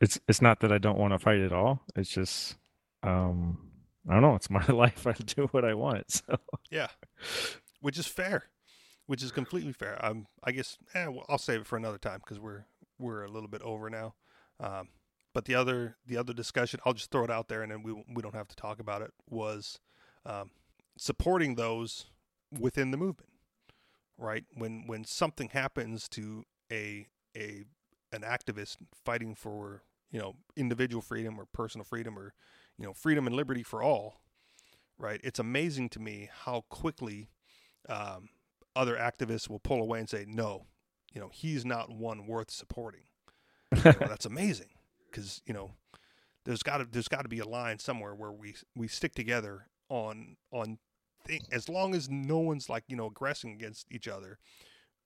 it's it's not that I don't want to fight at all. It's just um, I don't know. It's my [laughs] life. I do what I want. [laughs] So yeah, which is fair, which is completely fair. Um, I guess eh, well, I'll save it for another time because we're we're a little bit over now. Um, but the other the other discussion, I'll just throw it out there, and then we we don't have to talk about it. Was um, supporting those within the movement, right? When when something happens to a a an activist fighting for you know individual freedom or personal freedom or you know freedom and liberty for all, right? It's amazing to me how quickly um, other activists will pull away and say, no, you know, he's not one worth supporting. [laughs] You know, that's amazing because you know there's got to there's got to be a line somewhere where we we stick together on on th- as long as no one's like you know aggressing against each other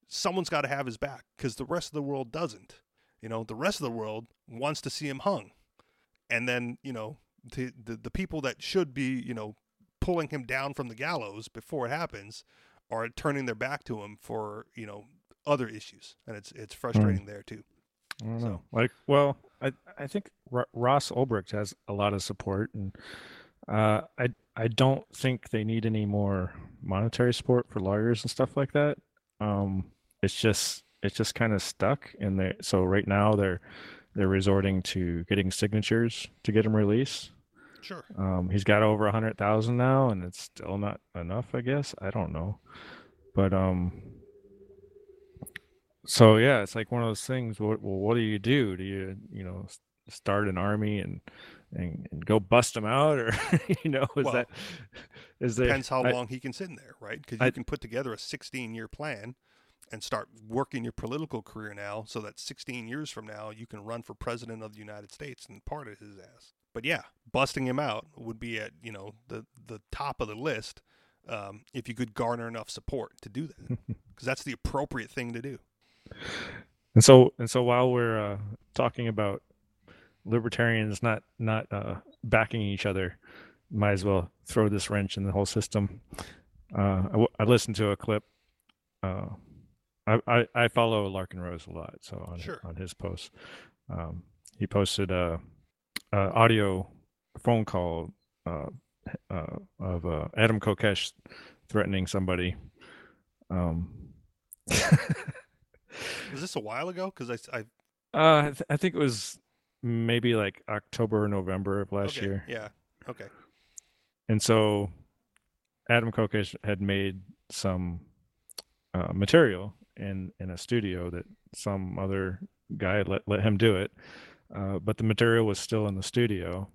someone's got to have his back because the rest of the world doesn't you know the rest of the world wants to see him hung and then you know the the, the people that should be you know pulling him down from the gallows before it happens are turning their back to him for you know other issues and it's it's frustrating mm. there too I don't so. know. Like, well, I I think R- Ross Ulbricht has a lot of support, and uh, I I don't think they need any more monetary support for lawyers and stuff like that. Um, it's just it's just kind of stuck in there. So right now they're they're resorting to getting signatures to get him released. Sure. Um, he's got over a hundred thousand now, and it's still not enough. I guess I don't know, but um, so yeah, it's like one of those things. What, well, what do you do? Do you you know start an army and and, and go bust them out, or [laughs] you know is well, that is there, depends how I, long he can sit in there, right? Because you I, can put together a 16 year plan and start working your political career now, so that 16 years from now you can run for president of the United States and part of his ass. But yeah, busting him out would be at you know the the top of the list um, if you could garner enough support to do that, because that's the appropriate thing to do. And so and so while we're uh, talking about libertarians not not uh, backing each other, might as well throw this wrench in the whole system. Uh, I, I listened to a clip. Uh, I, I, I follow Larken Rose a lot, so on sure. on his posts, um, he posted a, a, audio phone call uh, uh, of uh, Adam Kokesh threatening somebody. Um, [laughs] Was this a while ago? Because I, I, uh, I, th- I, think it was maybe like October or November of last okay. year. Yeah. Okay. And so, Adam Kokesh had made some uh, material in in a studio that some other guy let let him do it, uh, but the material was still in the studio,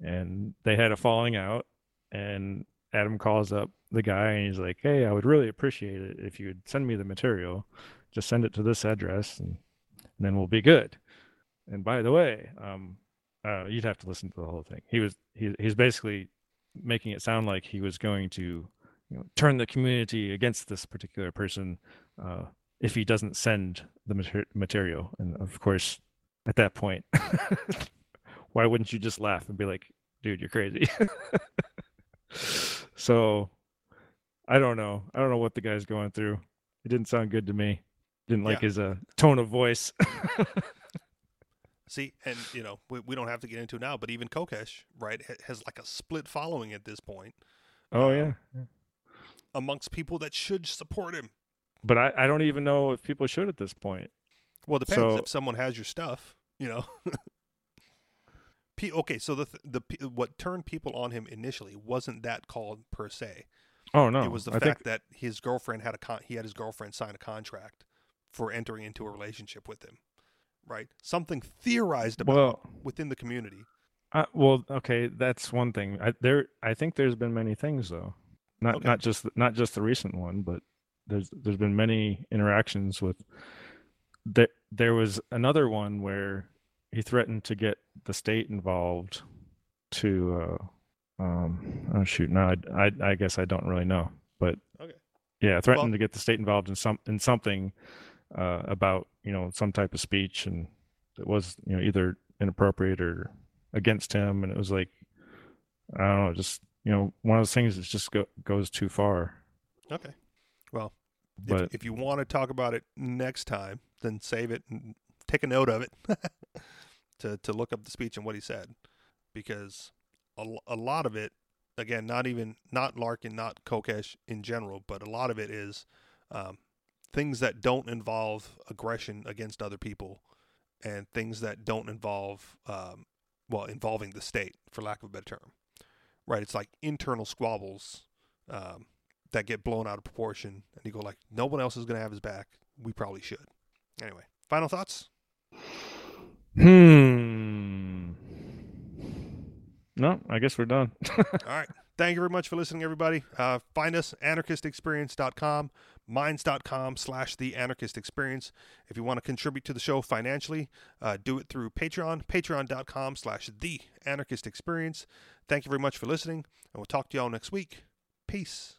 and they had a falling out, and Adam calls up the guy and he's like, "Hey, I would really appreciate it if you would send me the material." Just send it to this address and, and then we'll be good. And by the way, um, uh, you'd have to listen to the whole thing. He was he, he's basically making it sound like he was going to you know, turn the community against this particular person uh, if he doesn't send the mater- material. And of course, at that point, [laughs] why wouldn't you just laugh and be like, "Dude, you're crazy"? [laughs] so, I don't know. I don't know what the guy's going through. It didn't sound good to me. Didn't like yeah. his uh, tone of voice. [laughs] See, and you know, we, we don't have to get into it now, but even Kokesh, right, has like a split following at this point. Oh um, yeah. yeah. Amongst people that should support him. But I, I don't even know if people should at this point. Well, it depends so, if someone has your stuff, you know. [laughs] P- okay, so the the what turned people on him initially wasn't that called per se. Oh no, it was the I fact think... that his girlfriend had a con- he had his girlfriend sign a contract for entering into a relationship with him, right? Something theorized about well, within the community. Uh, well, okay, that's one thing. I, there, I think there's been many things though, not Okay. not just not just the recent one, but there's there's been many interactions with. There, there was another one where he threatened to get the state involved to. Uh, um, oh shoot! No, I, I I guess I don't really know, but Okay. yeah, threatened Well- to get the state involved in some in something uh, about you know some type of speech and it was you know either inappropriate or against him. And it was like i don't know just you know one of those things that just go, goes too far. Okay. Well, if, but if you want to talk about it next time, then save it and take a note of it [laughs] to to look up the speech and what he said, because a, a lot of it, again, not even not Larken, not Kokesh in general, but a lot of it is um, things that don't involve aggression against other people, and things that don't involve um, well involving the state, for lack of a better term. Right? It's like internal squabbles. Um, that get blown out of proportion and you go like no one else is going to have his back we probably should anyway final thoughts hmm no i guess we're done [laughs] all right thank you very much for listening everybody uh, find us anarchistexperience.com minds.com slash the anarchist experience. If you want to contribute to the show financially uh, do it through patreon patreon.com slash the anarchist experience. Thank you very much for listening and we'll talk to y'all next week. Peace